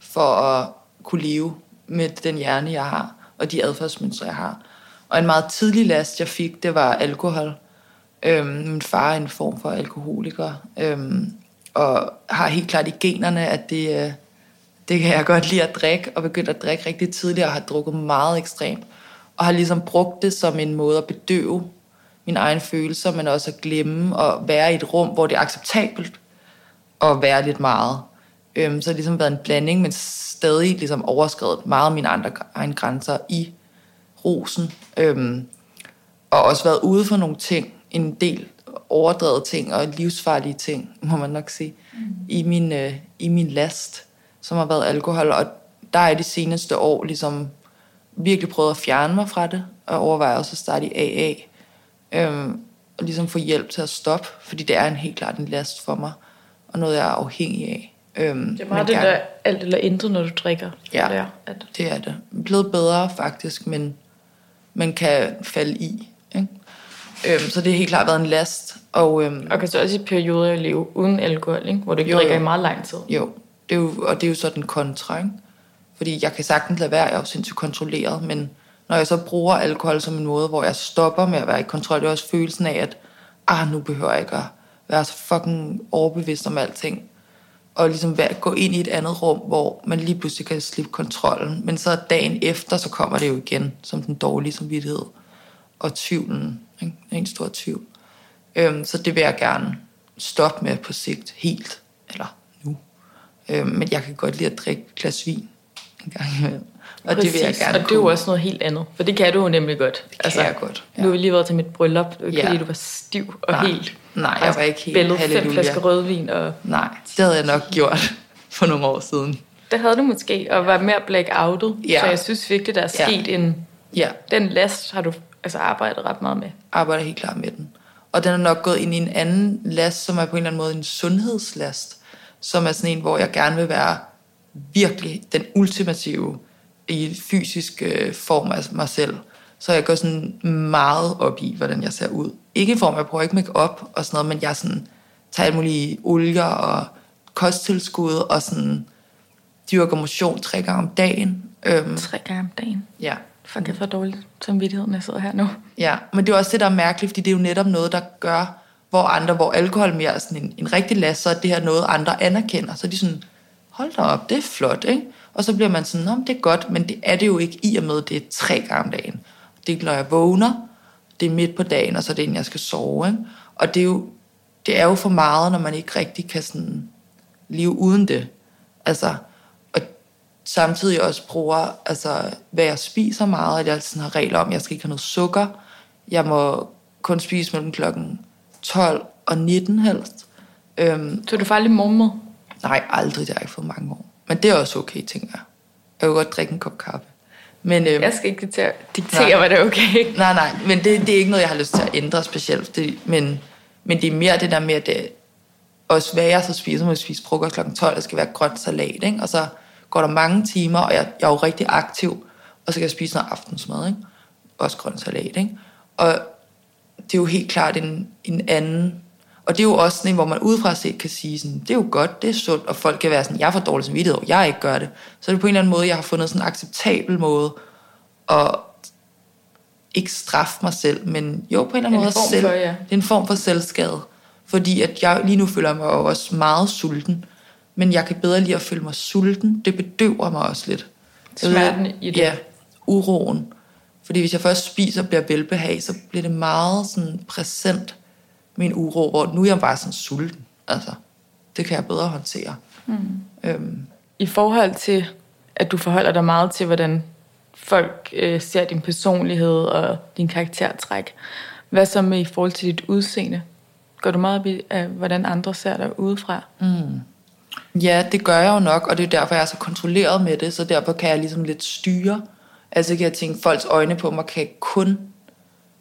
for at kunne leve med den hjerne, jeg har, og de adfærdsmønstre, jeg har. Og en meget tidlig last, jeg fik, det var alkohol. Øhm, min far er en form for alkoholiker, øhm, og har helt klart i generne, at det, øh, det kan jeg godt lide at drikke, og begyndte at drikke rigtig tidligt, og har drukket meget ekstremt. Og har ligesom brugt det som en måde at bedøve mine egne følelser, men også at glemme og være i et rum, hvor det er acceptabelt at være lidt meget. Øhm, så det har ligesom været en blanding, men stadig ligesom overskrevet meget af mine andre egne grænser i rosen. Øhm, og også været ude for nogle ting, en del overdrevet ting og livsfarlige ting, må man nok sige, mm. i, min, øh, i min last, som har været alkohol. Og der er de seneste år ligesom virkelig prøvet at fjerne mig fra det, og overvejer også at starte i AA. Øhm, og ligesom få hjælp til at stoppe, fordi det er en helt klart en last for mig, og noget, jeg er afhængig af. Øhm, det er meget det der alt eller intet, når du drikker. Ja, det er, at... det er det. Blevet bedre faktisk, men man kan falde i. Øhm, så det har helt klart været en last. Og, øhm, og kan så også i perioder leve uden alkohol, ikke? hvor du ikke jo, drikker i meget lang tid. Jo, det er jo, og det er jo så den kontra. Ikke? Fordi jeg kan sagtens lade være, jeg er jo sindssygt kontrolleret, men når jeg så bruger alkohol som en måde, hvor jeg stopper med at være i kontrol, det er også følelsen af, at ah, nu behøver jeg ikke at være så fucking overbevidst om alting. Og ligesom være, gå ind i et andet rum, hvor man lige pludselig kan slippe kontrollen. Men så dagen efter, så kommer det jo igen som den dårlige samvittighed. Og tvivlen, ikke? en stor tvivl. Øhm, så det vil jeg gerne stoppe med på sigt helt, eller nu. Øhm, men jeg kan godt lide at drikke et glas vin en gang imellem. Og Præcis, det vil jeg gerne og det er jo også noget helt andet, for det kan du jo nemlig godt. Det altså, kan jeg godt. Ja. Nu har vi lige været til mit bryllup, det ja. fordi du var stiv og Nej. helt... Nej, jeg var ikke helt bællet fem flasker rødvin og... Nej, det havde jeg nok gjort for nogle år siden. Det havde du måske, og var mere blackoutet. Ja. Så jeg synes virkelig, der er sket ja. en... Ja. Den last har du altså arbejdet ret meget med. Arbejder helt klart med den. Og den er nok gået ind i en anden last, som er på en eller anden måde en sundhedslast. Som er sådan en, hvor jeg gerne vil være virkelig den ultimative i fysisk øh, form af mig selv. Så jeg går sådan meget op i, hvordan jeg ser ud. Ikke i form jeg bruger ikke make op og sådan noget, men jeg sådan tager alle mulige olier og kosttilskud og sådan dyrker motion tre gange om dagen. Øhm, tre gange om dagen? Ja. Fuck, jeg får dårligt samvittighed, når jeg sidder her nu. Ja, men det er også det, der er mærkeligt, fordi det er jo netop noget, der gør, hvor andre, hvor alkohol mere er sådan en, en rigtig last, så er det her noget, andre anerkender. Så er de sådan, hold da op, det er flot, ikke? Og så bliver man sådan, Nå, det er godt, men det er det jo ikke i og med, det er tre gange om dagen. Det er, når jeg vågner, det er midt på dagen, og så er det inden jeg skal sove, ikke? Og det er jo, det er jo for meget, når man ikke rigtig kan sådan leve uden det. Altså, samtidig også bruger, altså, hvad jeg spiser meget, at jeg sådan har regler om, at jeg skal ikke have noget sukker. Jeg må kun spise mellem klokken 12 og 19 helst. Øhm, så du farlig morgenmad? Nej, aldrig. Det har jeg ikke fået mange år. Men det er også okay, tænker jeg. Jeg vil godt drikke en kop kaffe. Men, øhm, jeg skal ikke diktere, diktere hvad det er okay. Nej, nej, men det, det er ikke noget, jeg har lyst til at ændre specielt. Det, men, men det er mere det der med, at det, også hvad jeg så spiser, må jeg spise frokost kl. 12, der skal være grønt salat, ikke? og så går der mange timer, og jeg, jeg er jo rigtig aktiv, og så kan jeg spise noget aftensmad, ikke? også grønt salat. Ikke? Og det er jo helt klart en, en anden, Og det er jo også sådan en, hvor man udefra set kan sige sådan, det er jo godt, det er sundt, og folk kan være sådan, jeg får dårlig samvittighed, og jeg ikke gør det. Så er det på en eller anden måde, jeg har fundet sådan en acceptabel måde at ikke straffe mig selv, men jo på en eller anden En måde form selv, for, ja. det er en form for selvskade. Fordi at jeg lige nu føler mig jo også meget sulten, men jeg kan bedre lide at føle mig sulten. Det bedøver mig også lidt. Smerten i det. Ja, uroen. Fordi hvis jeg først spiser og bliver velbehag, så bliver det meget sådan præsent, min uro, hvor nu er jeg bare sådan sulten. Altså, det kan jeg bedre håndtere. Mm. Øhm, I forhold til, at du forholder dig meget til, hvordan folk øh, ser din personlighed og din karaktertræk. Hvad så med i forhold til dit udseende? Går du meget op i, af, hvordan andre ser dig udefra? Mm. Ja, det gør jeg jo nok, og det er derfor, jeg er så kontrolleret med det, så derfor kan jeg ligesom lidt styre. Altså kan jeg tænke, folks øjne på mig kan kun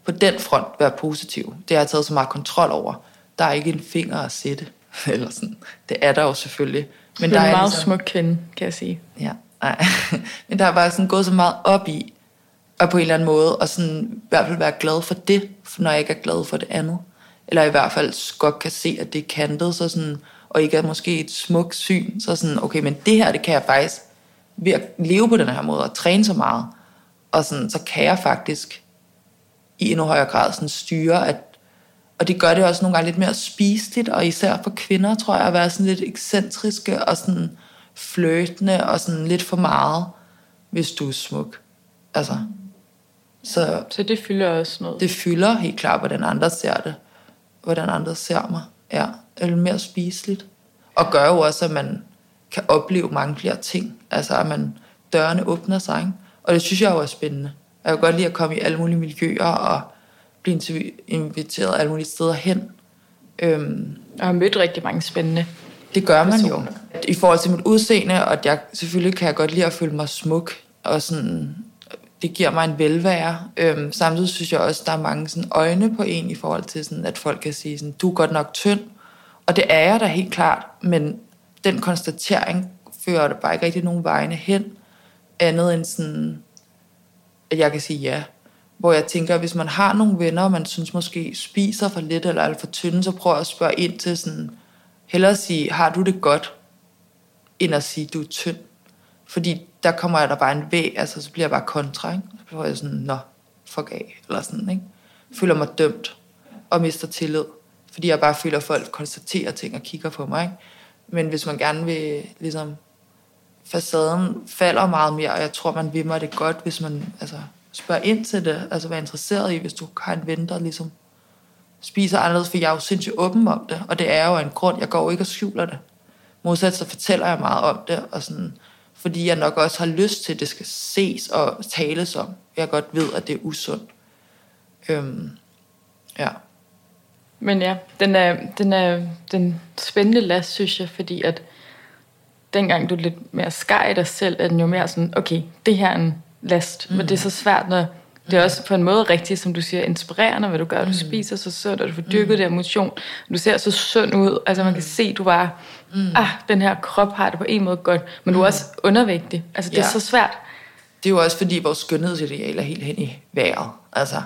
på den front være positiv. Det har jeg taget så meget kontrol over. Der er ikke en finger at sætte, eller sådan. Det er der jo selvfølgelig. Men du er en meget ligesom... smuk kvinde, kan jeg sige. Ja, nej. Men der er bare sådan gået så meget op i, og på en eller anden måde, og sådan i hvert fald være glad for det, når jeg ikke er glad for det andet. Eller i hvert fald godt kan se, at det er kantet, så sådan, og ikke er måske et smukt syn, så sådan, okay, men det her, det kan jeg faktisk, ved at leve på den her måde, og træne så meget, og sådan, så kan jeg faktisk i endnu højere grad sådan styre, at, og det gør det også nogle gange lidt mere spiseligt, og især for kvinder, tror jeg, at være sådan lidt ekscentriske, og sådan fløtende, og sådan lidt for meget, hvis du er smuk. Altså, så, så det fylder også noget? Det fylder helt klart, hvordan andre ser det. Hvordan andre ser mig. Ja, eller mere spiseligt. Og gør jo også, at man kan opleve mange flere ting. Altså, at man dørene åbner sig, ikke? Og det synes jeg jo er spændende. Jeg kan godt lide at komme i alle mulige miljøer og blive inviteret alle mulige steder hen. Øhm, jeg har mødt rigtig mange spændende Det gør man personer. jo. I forhold til mit udseende, og jeg selvfølgelig kan jeg godt lide at føle mig smuk, og sådan, det giver mig en velvære. Øhm, samtidig synes jeg også, at der er mange sådan, øjne på en i forhold til, sådan, at folk kan sige, sådan, du er godt nok tynd. Og det er jeg da helt klart, men den konstatering fører det bare ikke rigtig nogen vegne hen, andet end sådan, at jeg kan sige ja. Hvor jeg tænker, at hvis man har nogle venner, og man synes måske spiser for lidt eller alt for tynde, så prøv at spørge ind til sådan, hellere sige, har du det godt, end at sige, du er tynd. Fordi der kommer jeg der bare en væg, altså så bliver jeg bare kontra, ikke? Så bliver jeg sådan, nå, fuck af, eller sådan, ikke? Føler mig dømt og mister tillid, fordi jeg bare føler, at folk konstaterer ting og kigger på mig, ikke? Men hvis man gerne vil, ligesom, facaden falder meget mere, og jeg tror, man vil mig det godt, hvis man altså, spørger ind til det, altså være interesseret i, hvis du har en ven, der ligesom spiser anderledes, for jeg er jo sindssygt åben om det, og det er jo en grund, jeg går jo ikke og skjuler det. Modsat så fortæller jeg meget om det, og sådan, fordi jeg nok også har lyst til, at det skal ses og tales om. Jeg godt ved, at det er usundt. Øhm, ja. Men ja, den er, den er den spændende last, synes jeg, fordi at dengang du er lidt mere skar i dig selv, er den jo mere sådan, okay, det her er en last, mm. men det er så svært, når det er også på en måde rigtigt, som du siger, inspirerende, hvad du gør. Du mm. spiser så sundt, og du får dyrket mm. det motion. Du ser så sund ud. Altså man kan se, du bare, mm. ah, den her krop har det på en måde godt, men du er også undervægtig. Altså det ja. er så svært. Det er jo også fordi, vores skønhedsideal er helt hen i vejret. Altså,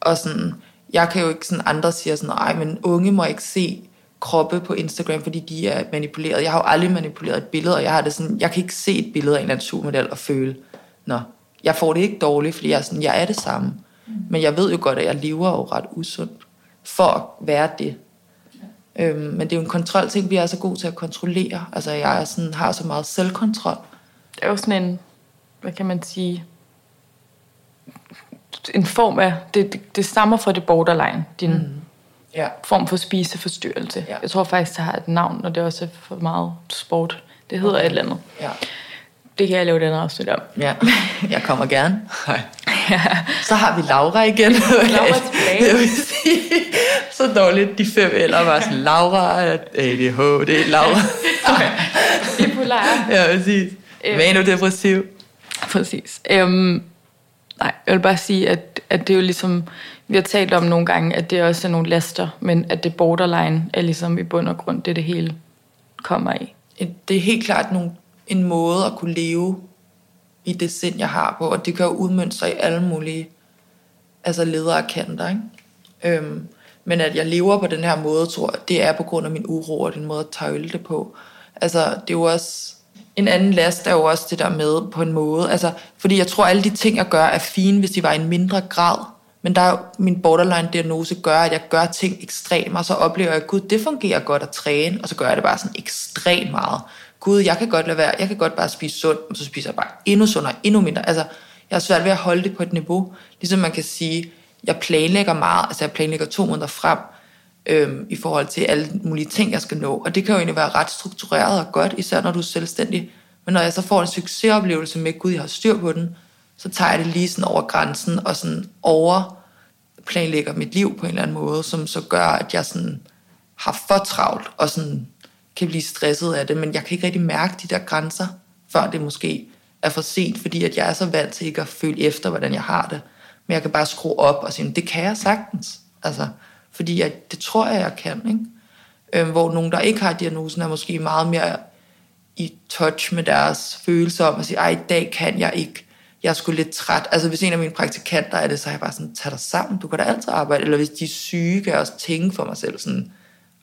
og sådan, jeg kan jo ikke sådan, andre siger sådan, ej, men unge må ikke se kroppe på Instagram, fordi de er manipuleret. Jeg har jo aldrig manipuleret et billede, og jeg har det sådan, jeg kan ikke se et billede af en supermodel og føle, nå, jeg får det ikke dårligt, fordi jeg er, sådan, jeg er det samme. Mm. Men jeg ved jo godt, at jeg lever jo ret usundt for at være det. Ja. Øhm, men det er jo en kontrolting, vi er så gode til at kontrollere. Altså jeg er sådan, har så meget selvkontrol. Det er jo sådan en, hvad kan man sige, en form af, det, det, det stammer fra det borderline, din mm. ja. form for spiseforstyrrelse. Ja. Jeg tror faktisk, det har et navn, og det er også for meget sport. Det hedder okay. et eller andet. Ja. Det kan jeg lave den afsnit om. Ja, jeg kommer gerne. Hej. ja. Så har vi Laura igen. Laura tilbage. Jeg vil sige, så dårligt. De fem eller var sådan, Laura, ADHD, Laura. okay. Bipolar. Ja, præcis. Øhm, Manodepressiv. Præcis. Øhm, nej, jeg vil bare sige, at, at det er jo ligesom, vi har talt om nogle gange, at det også er nogle laster, men at det borderline er ligesom i bund og grund det, det hele kommer i. Det er helt klart nogle en måde at kunne leve i det sind, jeg har på, og det kan jo udmønte sig i alle mulige altså ledere og kanter, ikke? Øhm, Men at jeg lever på den her måde, tror jeg, det er på grund af min uro og den måde at tøjle det på. Altså, det er jo også... En anden last er jo også det der med på en måde. Altså, fordi jeg tror, alle de ting, jeg gør, er fine, hvis de var i en mindre grad. Men der er jo, min borderline-diagnose gør, at jeg gør ting ekstremt, og så oplever jeg, at gud, det fungerer godt at træne, og så gør jeg det bare sådan ekstremt meget. Gud, jeg kan godt lade være, jeg kan godt bare spise sundt, og så spiser jeg bare endnu sundere, endnu mindre. Altså, jeg har svært ved at holde det på et niveau, ligesom man kan sige, jeg planlægger meget, altså jeg planlægger to måneder frem, øhm, i forhold til alle mulige ting, jeg skal nå. Og det kan jo egentlig være ret struktureret og godt, især når du er selvstændig. Men når jeg så får en succesoplevelse med, gud, jeg har styr på den, så tager jeg det lige sådan over grænsen og sådan over planlægger mit liv på en eller anden måde, som så gør, at jeg sådan har for travlt og sådan kan blive stresset af det, men jeg kan ikke rigtig mærke de der grænser, før det måske er for sent, fordi at jeg er så vant til ikke at føle efter, hvordan jeg har det. Men jeg kan bare skrue op og sige, det kan jeg sagtens. Altså, fordi jeg, det tror jeg, jeg kan. Ikke? Øhm, hvor nogen, der ikke har diagnosen, er måske meget mere i touch med deres følelser om at sige, ej, i dag kan jeg ikke. Jeg er sgu lidt træt. Altså, hvis en af mine praktikanter er det, så er jeg bare sådan, tag dig sammen, du kan da altid arbejde. Eller hvis de er syge, kan jeg også tænke for mig selv sådan,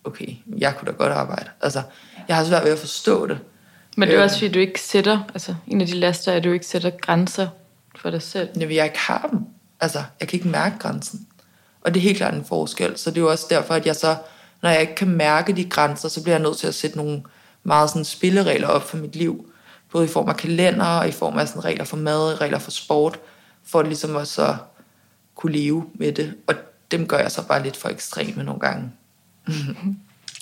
okay, jeg kunne da godt arbejde. Altså, jeg har svært ved at forstå det. Men det er også, fordi du ikke sætter, altså en af de laster er, at du ikke sætter grænser for dig selv. Vil jeg ikke har dem. Altså, jeg kan ikke mærke grænsen. Og det er helt klart en forskel. Så det er jo også derfor, at jeg så, når jeg ikke kan mærke de grænser, så bliver jeg nødt til at sætte nogle meget sådan spilleregler op for mit liv. Både i form af kalender og i form af sådan regler for mad, regler for sport, for at ligesom også at kunne leve med det. Og dem gør jeg så bare lidt for ekstreme nogle gange.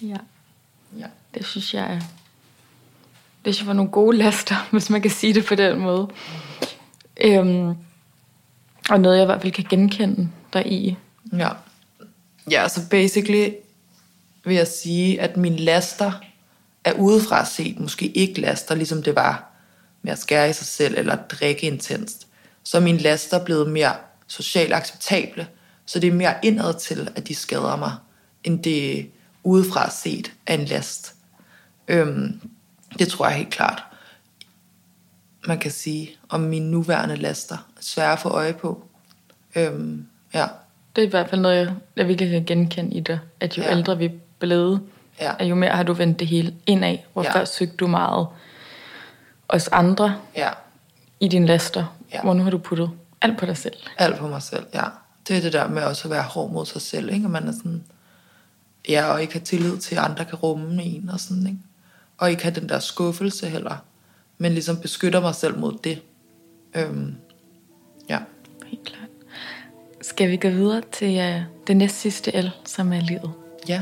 ja. ja. Det synes jeg er det synes jeg var nogle gode laster, hvis man kan sige det på den måde. Øhm, og noget, jeg i hvert fald kan genkende dig i. Ja. Ja, så basically vil jeg sige, at min laster er udefra set måske ikke laster, ligesom det var med at skære i sig selv eller drikke intenst. Så er mine laster blevet mere socialt acceptable, så det er mere indad til, at de skader mig, end det udefra set er en last. Øhm, det tror jeg helt klart, man kan sige om mine nuværende laster. Svære at få øje på. Øhm, ja. Det er i hvert fald noget, jeg, jeg virkelig kan genkende i dig. At jo ja. ældre vi er blevet, ja. at jo mere har du vendt det hele indad. Hvor ja. før søgte du meget os andre ja. i dine laster. Ja. Hvor nu har du puttet alt på dig selv. Alt på mig selv, ja. Det er det der med også at være hård mod sig selv. Ikke? Og man er sådan, ja, og ikke have tillid til, at andre kan rumme en og sådan, ikke? og ikke have den der skuffelse heller, men ligesom beskytter mig selv mod det. Øhm, ja. Helt klart. Skal vi gå videre til uh, det næst sidste L, som er livet? Ja.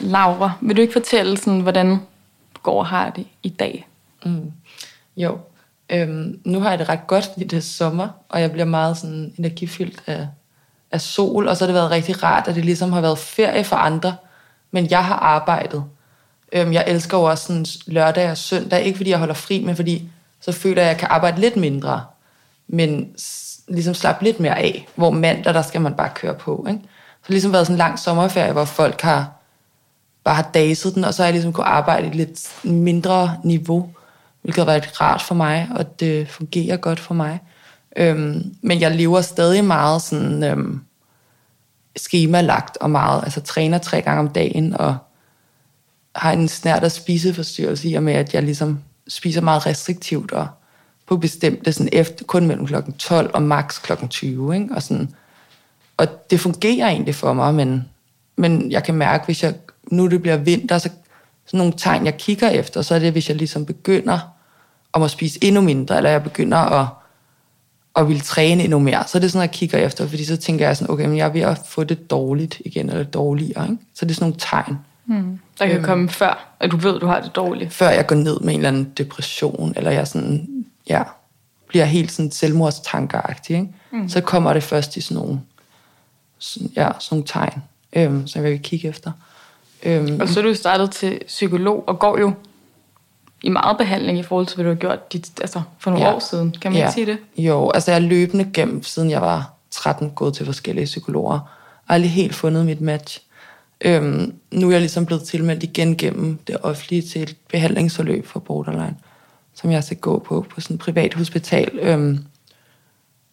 Laura, vil du ikke fortælle, sådan, hvordan du går og har det i dag? Mm. Jo, øhm, nu har jeg det ret godt, fordi det er sommer, og jeg bliver meget sådan energifyldt af, af sol, og så har det været rigtig rart, at det ligesom har været ferie for andre, men jeg har arbejdet. Øhm, jeg elsker jo også sådan lørdag og søndag, ikke fordi jeg holder fri, men fordi så føler jeg, at jeg kan arbejde lidt mindre, men ligesom slappe lidt mere af, hvor mandag, der skal man bare køre på. Ikke? Så det har ligesom været sådan en lang sommerferie, hvor folk har bare har daset den, og så har jeg ligesom kunne arbejde i et lidt mindre niveau, hvilket har været rart for mig, og det fungerer godt for mig. Øhm, men jeg lever stadig meget sådan øhm, skemalagt og meget, altså træner tre gange om dagen, og har en snært af spiseforstyrrelse i og med, at jeg ligesom spiser meget restriktivt og på bestemte sådan efter, kun mellem klokken 12 og maks klokken 20. Ikke? Og, sådan, og det fungerer egentlig for mig, men, men jeg kan mærke, hvis jeg nu det bliver vinter, så sådan nogle tegn, jeg kigger efter, så er det, hvis jeg ligesom begynder om at spise endnu mindre, eller jeg begynder at, at ville træne endnu mere, så er det sådan, jeg kigger efter, fordi så tænker jeg sådan, okay, men jeg er ved at få det dårligt igen, eller dårligere, ikke? Så det er sådan nogle tegn. Hmm. Der kan øhm, komme før, at du ved, at du har det dårligt. Før jeg går ned med en eller anden depression, eller jeg sådan, ja, bliver helt sådan selvmordstankeragtig, ikke? Hmm. Så kommer det først i sådan nogle, sådan, ja, sådan nogle tegn, øhm, som jeg vil kigge efter. Øhm, og så er du startet til psykolog, og går jo i meget behandling i forhold til, hvad du har gjort dit, altså for nogle ja. år siden. Kan man ja. ikke sige det? Jo, altså jeg er løbende gennem, siden jeg var 13, gået til forskellige psykologer. aldrig helt fundet mit match. Øhm, nu er jeg ligesom blevet tilmeldt igen gennem det offentlige til et behandlingsforløb for borderline, som jeg skal gå på på sådan et privat hospital. Øhm,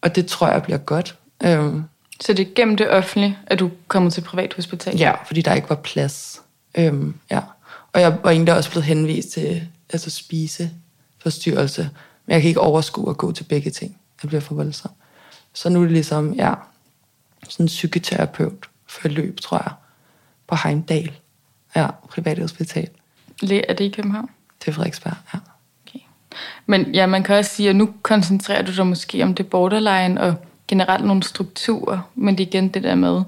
og det tror jeg bliver godt. Øhm, Så det er gennem det offentlige, at du kommer til privat hospital? Ja, fordi der ikke var plads. Øhm, ja. Og jeg var egentlig også blevet henvist til altså spiseforstyrrelse, men jeg kan ikke overskue at gå til begge ting. Jeg bliver for voldsom. Så nu er det ligesom, ja, sådan en psykoterapeut for løb, tror jeg, på Heimdal. Ja, privat hospital. Le- Er det i København? Det er Frederiksberg, ja. Okay. Men ja, man kan også sige, at nu koncentrerer du dig måske om det borderline og generelt nogle strukturer, men det er igen det der med,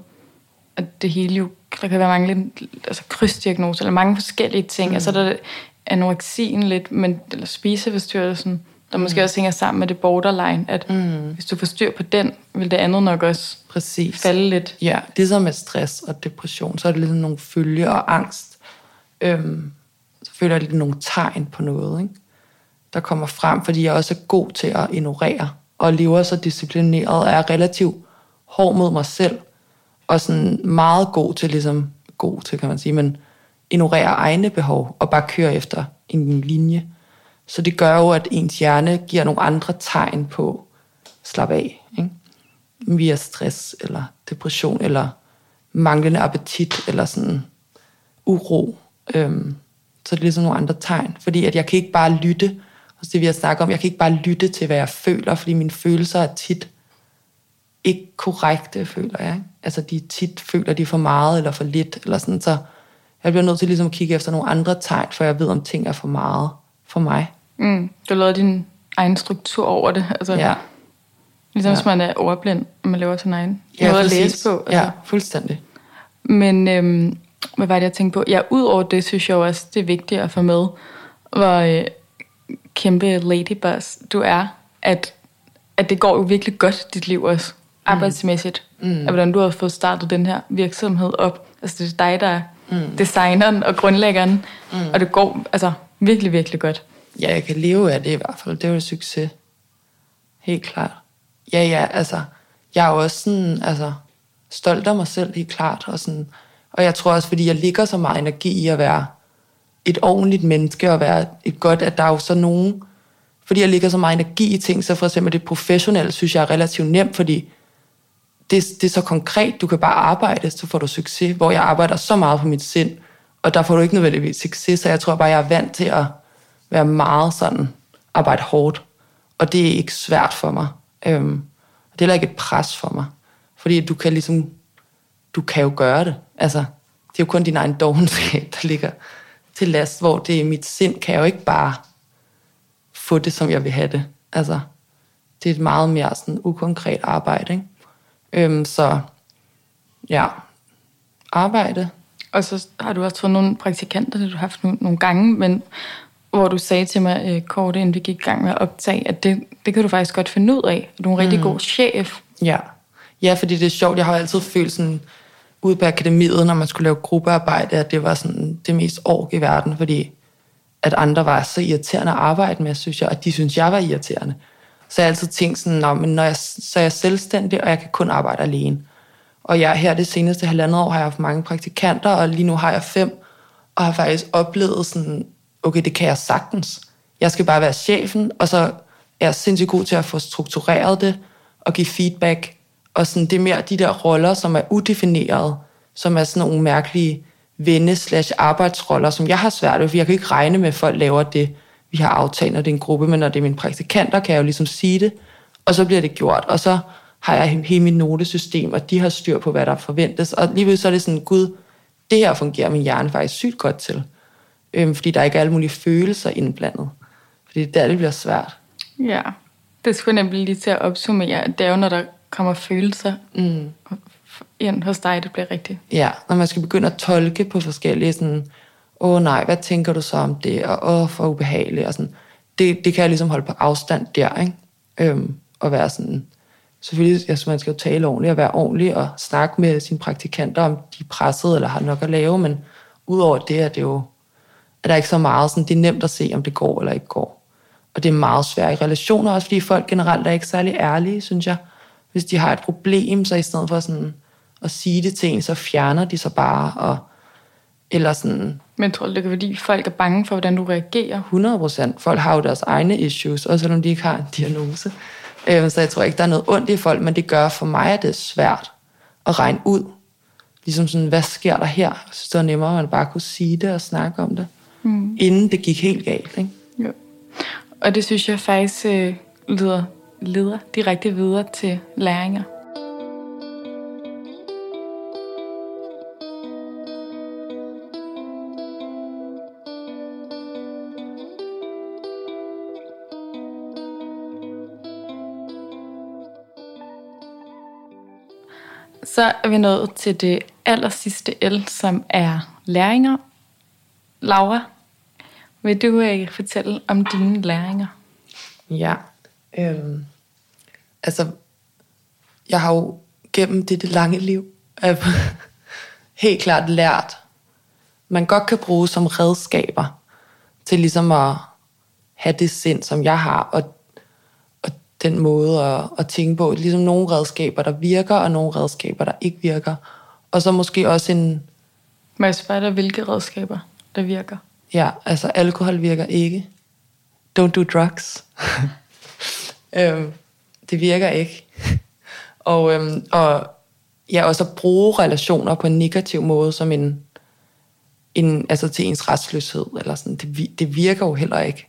at det hele jo, der kan være mange altså krydsdiagnoser, eller mange forskellige ting. Mm. Altså der er anoreksien lidt, men, eller spiseforstyrrelsen, der mm. måske også hænger sammen med det borderline, at mm. hvis du får styr på den, vil det andet nok også Præcis. falde lidt. Ja, det som med stress og depression, så er det lidt nogle følge og angst. Øhm, så føler jeg lidt nogle tegn på noget, ikke? der kommer frem, fordi jeg også er god til at ignorere, og lever så disciplineret, og er relativt hård mod mig selv, og sådan meget god til, ligesom, god til kan man sige, men ignorere egne behov, og bare køre efter en linje. Så det gør jo, at ens hjerne giver nogle andre tegn på slap af, ikke? via stress, eller depression, eller manglende appetit, eller sådan uro. Øhm, så det er ligesom nogle andre tegn. Fordi at jeg kan ikke bare lytte, og det vi har snakket om, jeg kan ikke bare lytte til, hvad jeg føler, fordi mine følelser er tit ikke korrekte, føler jeg. Ikke? Altså de tit føler de for meget eller for lidt, eller sådan, så jeg bliver nødt til ligesom at kigge efter nogle andre tegn, for jeg ved, om ting er for meget for mig. Mm. Du lavede din egen struktur over det. Altså, Ja, Ligesom Ja. hvis man er overblind, og man laver sin egen ja måde at læse på. Altså. Ja, fuldstændig. Men øhm, hvad var det, jeg tænkte på? Ja, ud over det, synes jeg jo også, det er vigtigt at få med, hvor øh, kæmpe ladyboss du er, at, at det går jo virkelig godt, dit liv også, arbejdsmæssigt. Mm. At hvordan du har fået startet den her virksomhed op. Altså det er dig, der er mm. designeren og grundlæggeren, mm. og det går altså virkelig, virkelig godt. Ja, jeg kan leve af det i hvert fald. Det er jo succes. Helt klart. Ja, ja, altså, jeg er jo også sådan, altså, stolt af mig selv, helt klart. Og, sådan, og jeg tror også, fordi jeg ligger så meget energi i at være et ordentligt menneske, og være et godt, at der er jo så nogen, fordi jeg ligger så meget energi i ting, så for eksempel det professionelle, synes jeg er relativt nemt, fordi det, det er så konkret, du kan bare arbejde, så får du succes, hvor jeg arbejder så meget på mit sind, og der får du ikke nødvendigvis succes, så jeg tror bare, jeg er vant til at være meget sådan, arbejde hårdt, og det er ikke svært for mig. Øhm, det er heller ikke et pres for mig, fordi du kan ligesom, du kan jo gøre det. Altså, det er jo kun din egen dogenskab, der ligger til last, hvor det er mit sind, kan jeg jo ikke bare få det, som jeg vil have det. Altså, det er et meget mere sådan ukonkret arbejde, ikke? Øhm, så ja, arbejde. Og så har du også fået nogle praktikanter, det du har haft nogle, nogle gange, men hvor du sagde til mig øh, kort inden vi gik i gang med at optage, at det, det kan du faktisk godt finde ud af. Du er en rigtig god chef. Ja. ja, fordi det er sjovt. Jeg har altid følt sådan, ude på akademiet, når man skulle lave gruppearbejde, at det var sådan det mest ork i verden, fordi at andre var så irriterende at arbejde med, synes jeg, og de synes, jeg var irriterende. Så jeg har altid tænkt sådan, Nå, men når jeg, så er jeg selvstændig, og jeg kan kun arbejde alene. Og jeg her det seneste halvandet år har jeg haft mange praktikanter, og lige nu har jeg fem, og har faktisk oplevet sådan, okay, det kan jeg sagtens. Jeg skal bare være chefen, og så er jeg sindssygt god til at få struktureret det, og give feedback. Og sådan, det er mere de der roller, som er udefinerede, som er sådan nogle mærkelige venne slash arbejdsroller, som jeg har svært ved, for jeg kan ikke regne med, at folk laver det, vi har aftalt, når det er en gruppe, men når det er mine praktikanter, kan jeg jo ligesom sige det, og så bliver det gjort, og så har jeg hele mit notesystem, og de har styr på, hvad der forventes, og lige så er det sådan, gud, det her fungerer min hjerne faktisk sygt godt til, øhm, fordi der ikke er alle mulige følelser indblandet, fordi det er der, det bliver svært. Ja, det skulle nemlig lige til at opsummere. at Det er jo, når der kommer følelser Mm. ind hos dig, det bliver rigtigt. Ja, når man skal begynde at tolke på forskellige sådan, åh nej, hvad tænker du så om det, og åh, for ubehageligt, og sådan. Det, det kan jeg ligesom holde på afstand der, ikke? Øhm, og være sådan, selvfølgelig, altså, man skal jo tale ordentligt, og være ordentlig, og snakke med sine praktikanter, om de er presset, eller har nok at lave, men udover det, er det jo, er der ikke så meget sådan, det er nemt at se, om det går eller ikke går. Og det er meget svært i relationer, også fordi folk generelt er ikke særlig ærlige, synes jeg. Hvis de har et problem, så i stedet for sådan at sige det til en, så fjerner de sig bare, og, eller sådan... Men tror du, det er fordi folk er bange for, hvordan du reagerer? 100 procent. Folk har jo deres egne issues, også selvom de ikke har en diagnose. Øh, så jeg tror ikke, der er noget ondt i folk, men det gør for mig, at det er svært at regne ud. Ligesom sådan, hvad sker der her? Jeg synes, det var nemmere, at man bare kunne sige det og snakke om det, mm. inden det gik helt galt. Ikke? Jo. Og det synes jeg faktisk øh, leder, leder direkte videre til læringer. Så er vi nået til det aller sidste L, som er læringer. Laura, vil du øh, fortælle om dine læringer? Ja. Øhm, altså, jeg har jo gennem det, det lange liv øh, helt klart lært, man godt kan bruge som redskaber til ligesom at have det sind, som jeg har, og den måde at, at tænke på. Ligesom nogle redskaber, der virker, og nogle redskaber, der ikke virker. Og så måske også en... Må jeg spørge dig, hvilke redskaber, der virker? Ja, altså alkohol virker ikke. Don't do drugs. øhm, det virker ikke. og, øhm, og ja, også at bruge relationer på en negativ måde, som en, en altså til ens retsløshed, eller sådan, det, det virker jo heller ikke.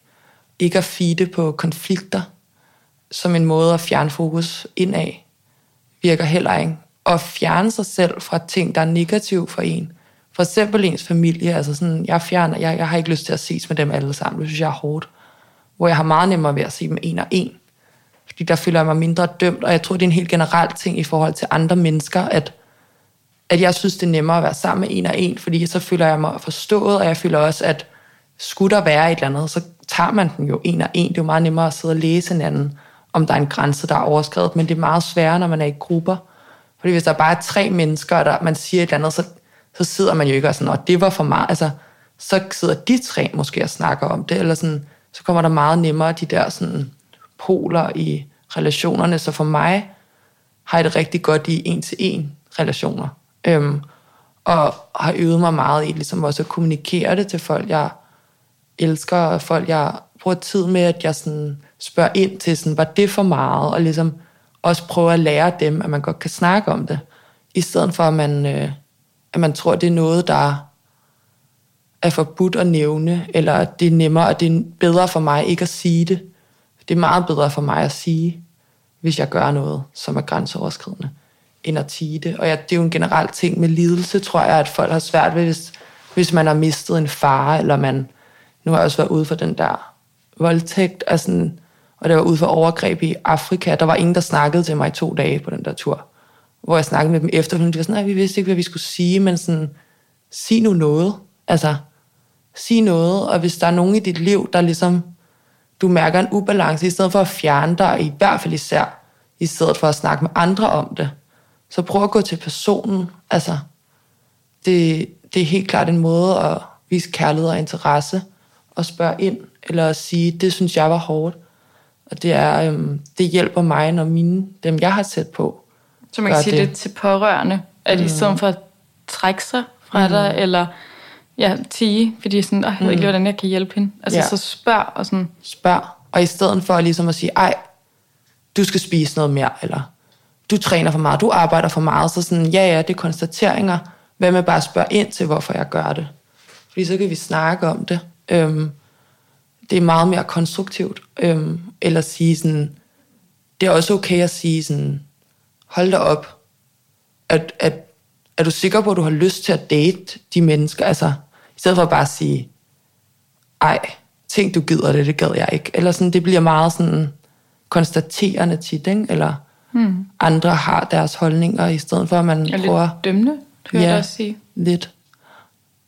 Ikke at feede på konflikter, som en måde at fjerne fokus indad, virker heller ikke. Og fjerne sig selv fra ting, der er negative for en. For eksempel ens familie, altså sådan, jeg fjerner, jeg, jeg har ikke lyst til at ses med dem alle sammen, det synes jeg er hårdt. Hvor jeg har meget nemmere ved at se dem en og en. Fordi der føler jeg mig mindre dømt, og jeg tror, det er en helt generel ting i forhold til andre mennesker, at, at jeg synes, det er nemmere at være sammen med en og en, fordi så føler jeg mig forstået, og jeg føler også, at skulle der være et eller andet, så tager man den jo en og en. Det er jo meget nemmere at sidde og læse hinanden om der er en grænse, der er overskrevet, men det er meget sværere, når man er i grupper. Fordi hvis der bare er tre mennesker, der man siger et eller andet, så, så sidder man jo ikke og sådan, og det var for meget. Altså, så sidder de tre måske og snakker om det, eller sådan, så kommer der meget nemmere de der sådan, poler i relationerne. Så for mig har jeg det rigtig godt i en-til-en relationer. Øhm, og har øvet mig meget i ligesom også at kommunikere det til folk, jeg elsker, og folk, jeg bruger tid med, at jeg sådan spørger ind til, sådan, var det for meget, og ligesom også prøve at lære dem, at man godt kan snakke om det, i stedet for, at man, øh, at man tror, det er noget, der er forbudt at nævne, eller at det er nemmere, og det er bedre for mig ikke at sige det. Det er meget bedre for mig at sige, hvis jeg gør noget, som er grænseoverskridende, end at tige det. Og ja, det er jo en generel ting med lidelse, tror jeg, at folk har svært ved, hvis, hvis man har mistet en far, eller man, nu har jeg også været ude for den der voldtægt, og, sådan, og det var ude for overgreb i Afrika. Der var ingen, der snakkede til mig i to dage på den der tur. Hvor jeg snakkede med dem efterfølgende. De var sådan, nej, vi vidste ikke, hvad vi skulle sige, men sådan, sig nu noget. Altså, sig noget, og hvis der er nogen i dit liv, der ligesom, du mærker en ubalance, i stedet for at fjerne dig, i hvert fald især, i stedet for at snakke med andre om det, så prøv at gå til personen. Altså, det, det er helt klart en måde at vise kærlighed og interesse, og spørge ind, eller at sige, det synes jeg var hårdt. Og det, er, øhm, det hjælper mig, når mine, dem jeg har sat på. Så man kan sige det. det til pårørende, at mm. i stedet for at trække sig fra mm. dig, eller ja, tige, fordi sådan, jeg ved ikke, mm. hvordan jeg kan hjælpe hende. Altså ja. så spørg og sådan. Spørg, og i stedet for ligesom at sige, ej, du skal spise noget mere, eller du træner for meget, du arbejder for meget, så sådan, ja, ja, det er konstateringer. Hvad med bare at spørge ind til, hvorfor jeg gør det? Fordi så kan vi snakke om det. Øhm, det er meget mere konstruktivt. Øhm, eller sige sådan, det er også okay at sige sådan, hold da op, at, at, er du sikker på, at du har lyst til at date de mennesker? Altså, i stedet for bare at sige, ej, tænk du gider det, det gad jeg ikke. Eller sådan, det bliver meget sådan konstaterende tit, ikke? Eller hmm. andre har deres holdninger, i stedet for at man er prøver... lidt dømmende, tror jeg også sige. lidt.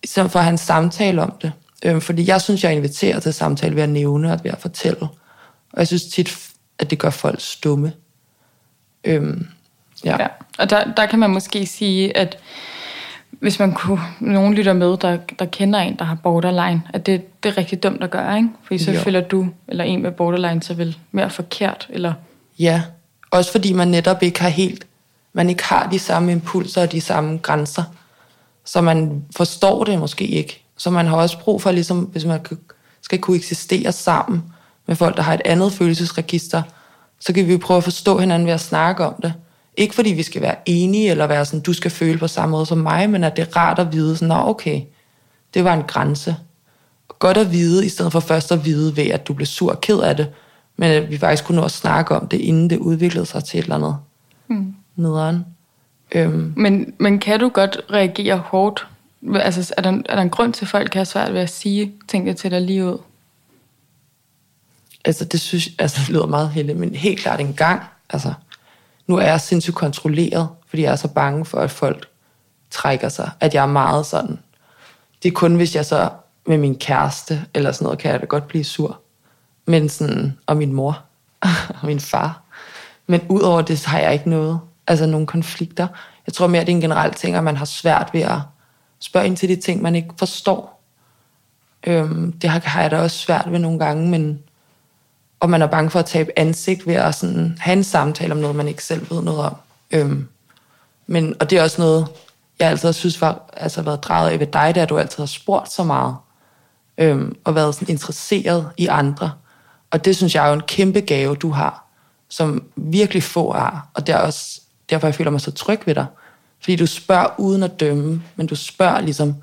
I stedet for at have en samtale om det. Øhm, fordi jeg synes, jeg inviterer til samtale ved at nævne og ved at fortælle. Og jeg synes tit, at det gør folk stumme. Øhm, ja. ja. Og der, der kan man måske sige, at hvis man kunne, nogen lytter med, der, der kender en, der har borderline, at det, det er rigtig dumt at gøre, ikke? Fordi så jo. føler du, eller en med borderline, så vel mere forkert, eller... Ja, også fordi man netop ikke har helt man ikke har de samme impulser og de samme grænser. Så man forstår det måske ikke. Så man har også brug for, ligesom, hvis man skal kunne eksistere sammen med folk, der har et andet følelsesregister, så kan vi prøve at forstå hinanden ved at snakke om det. Ikke fordi vi skal være enige, eller være sådan, du skal føle på samme måde som mig, men at det er rart at vide, sådan, Nå, okay, det var en grænse. Godt at vide, i stedet for først at vide ved, at du blev sur og ked af det, men at vi faktisk kunne nå at snakke om det, inden det udviklede sig til et eller andet mm. nederen. Øhm. Men, men kan du godt reagere hårdt? Altså, er der, er der en grund til, at folk kan have svært ved at sige tingene til dig lige ud? Altså, det synes altså, det lyder meget heldigt, men helt klart en gang, altså, nu er jeg sindssygt kontrolleret, fordi jeg er så bange for, at folk trækker sig, at jeg er meget sådan. Det er kun, hvis jeg så med min kæreste, eller sådan noget, kan jeg da godt blive sur. Men sådan, og min mor, og min far. Men udover det, så har jeg ikke noget, altså nogle konflikter. Jeg tror mere, det er en generel ting, at man har svært ved at Spørg ind til de ting, man ikke forstår. Øhm, det har, har jeg da også svært ved nogle gange, men og man er bange for at tabe ansigt ved at sådan have en samtale om noget, man ikke selv ved noget om. Øhm, men, og det er også noget, jeg altid synes var, altså været drejet af ved dig, at du altid har spurgt så meget, øhm, og været sådan interesseret i andre. Og det synes jeg er jo en kæmpe gave, du har, som virkelig få har, og det er også derfor, jeg føler mig så tryg ved dig. Fordi du spørger uden at dømme, men du spørger ligesom,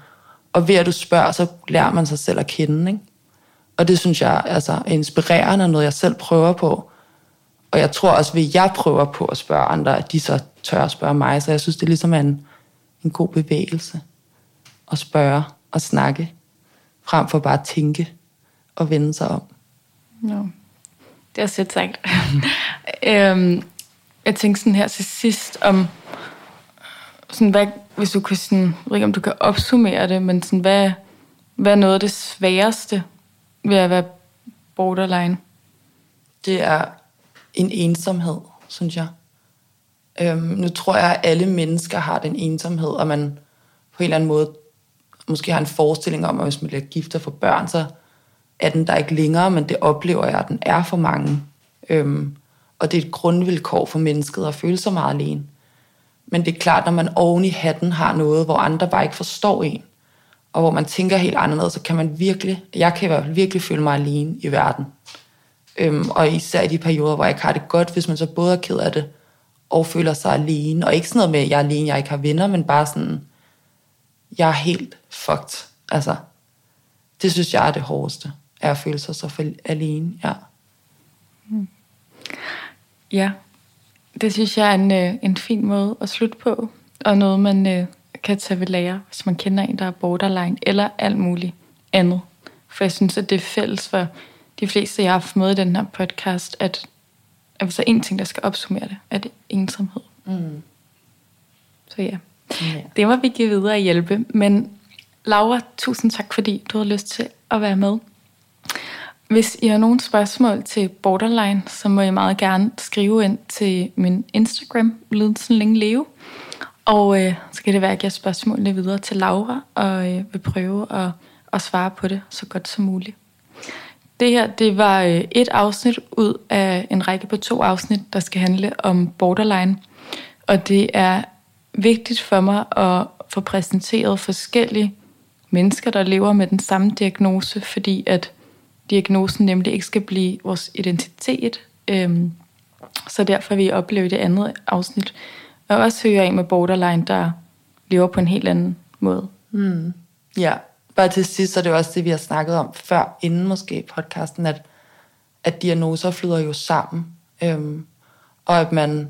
og ved at du spørger, så lærer man sig selv at kende, ikke? Og det synes jeg altså, er inspirerende og noget, jeg selv prøver på. Og jeg tror også, at jeg prøver på at spørge andre, at de så tør at spørge mig. Så jeg synes, det ligesom er ligesom en, en god bevægelse at spørge og snakke, frem for bare at tænke og vende sig om. Ja, det er sødt sagt. øhm, jeg tænkte sådan her til sidst om, sådan, hvad, hvis du kan sådan, jeg ved ikke, om du kan opsummere det, men sådan, hvad, hvad er noget af det sværeste ved at være borderline? Det er en ensomhed, synes jeg. Øhm, nu tror jeg, at alle mennesker har den ensomhed, og man på en eller anden måde måske har en forestilling om, at hvis man bliver gift og får børn, så er den der ikke længere, men det oplever jeg, at den er for mange. Øhm, og det er et grundvilkår for mennesket at føle sig meget alene. Men det er klart, når man oven i hatten har noget, hvor andre bare ikke forstår en, og hvor man tænker helt anderledes, så kan man virkelig, jeg kan i hvert fald virkelig føle mig alene i verden. Øhm, og især i de perioder, hvor jeg ikke har det godt, hvis man så både er ked af det, og føler sig alene. Og ikke sådan noget med, at jeg er alene, jeg ikke har venner, men bare sådan, jeg er helt fucked. Altså, det synes jeg er det hårdeste, er at føle sig så alene, ja. Mm. Ja, det synes jeg er en, øh, en fin måde at slutte på, og noget man øh, kan tage ved lære, hvis man kender en, der er borderline, eller alt muligt andet. For jeg synes, at det er fælles for de fleste, jeg har haft med i den her podcast, at, at hvis der er en ting, der skal opsummere det, er det ensomhed. Mm. Så ja, ja, det må vi give videre og hjælpe. Men Laura, tusind tak, fordi du havde lyst til at være med. Hvis I har nogle spørgsmål til Borderline, så må I meget gerne skrive ind til min Instagram, Lidelsen Længe Leve. Og øh, så kan det være, at jeg giver spørgsmålene videre til Laura, og øh, vil prøve at, at svare på det så godt som muligt. Det her, det var øh, et afsnit ud af en række på to afsnit, der skal handle om borderline. Og det er vigtigt for mig at få præsenteret forskellige mennesker, der lever med den samme diagnose, fordi at diagnosen nemlig ikke skal blive vores identitet. Øhm, så derfor vil I opleve det andet afsnit og også høre en med borderline, der lever på en helt anden måde. Mm. Ja, bare til sidst, så er det også det, vi har snakket om før, inden måske podcasten, at, at diagnoser flyder jo sammen. Øhm, og at man,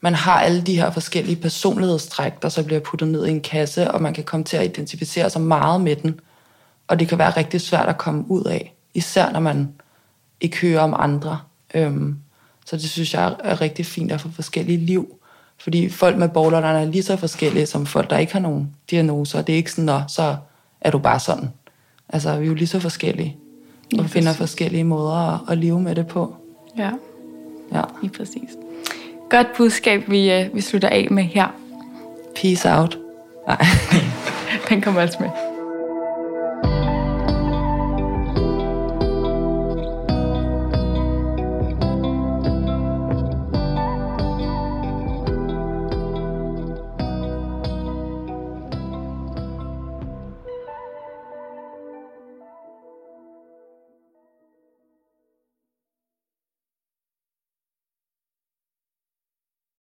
man har alle de her forskellige personlighedstræk, der så bliver puttet ned i en kasse, og man kan komme til at identificere sig meget med den. Og det kan være rigtig svært at komme ud af, især når man ikke hører om andre. Øhm, så det synes jeg er rigtig fint at få forskellige liv. Fordi folk med borderline er lige så forskellige som folk, der ikke har nogen diagnoser. Det er ikke sådan, at så er du bare sådan. Altså, vi er jo lige så forskellige. Og finder forskellige måder at, at leve med det på. Ja, ja. lige præcis. Godt budskab, vi, uh, vi slutter af med her. Peace out. Nej. Den kommer også med.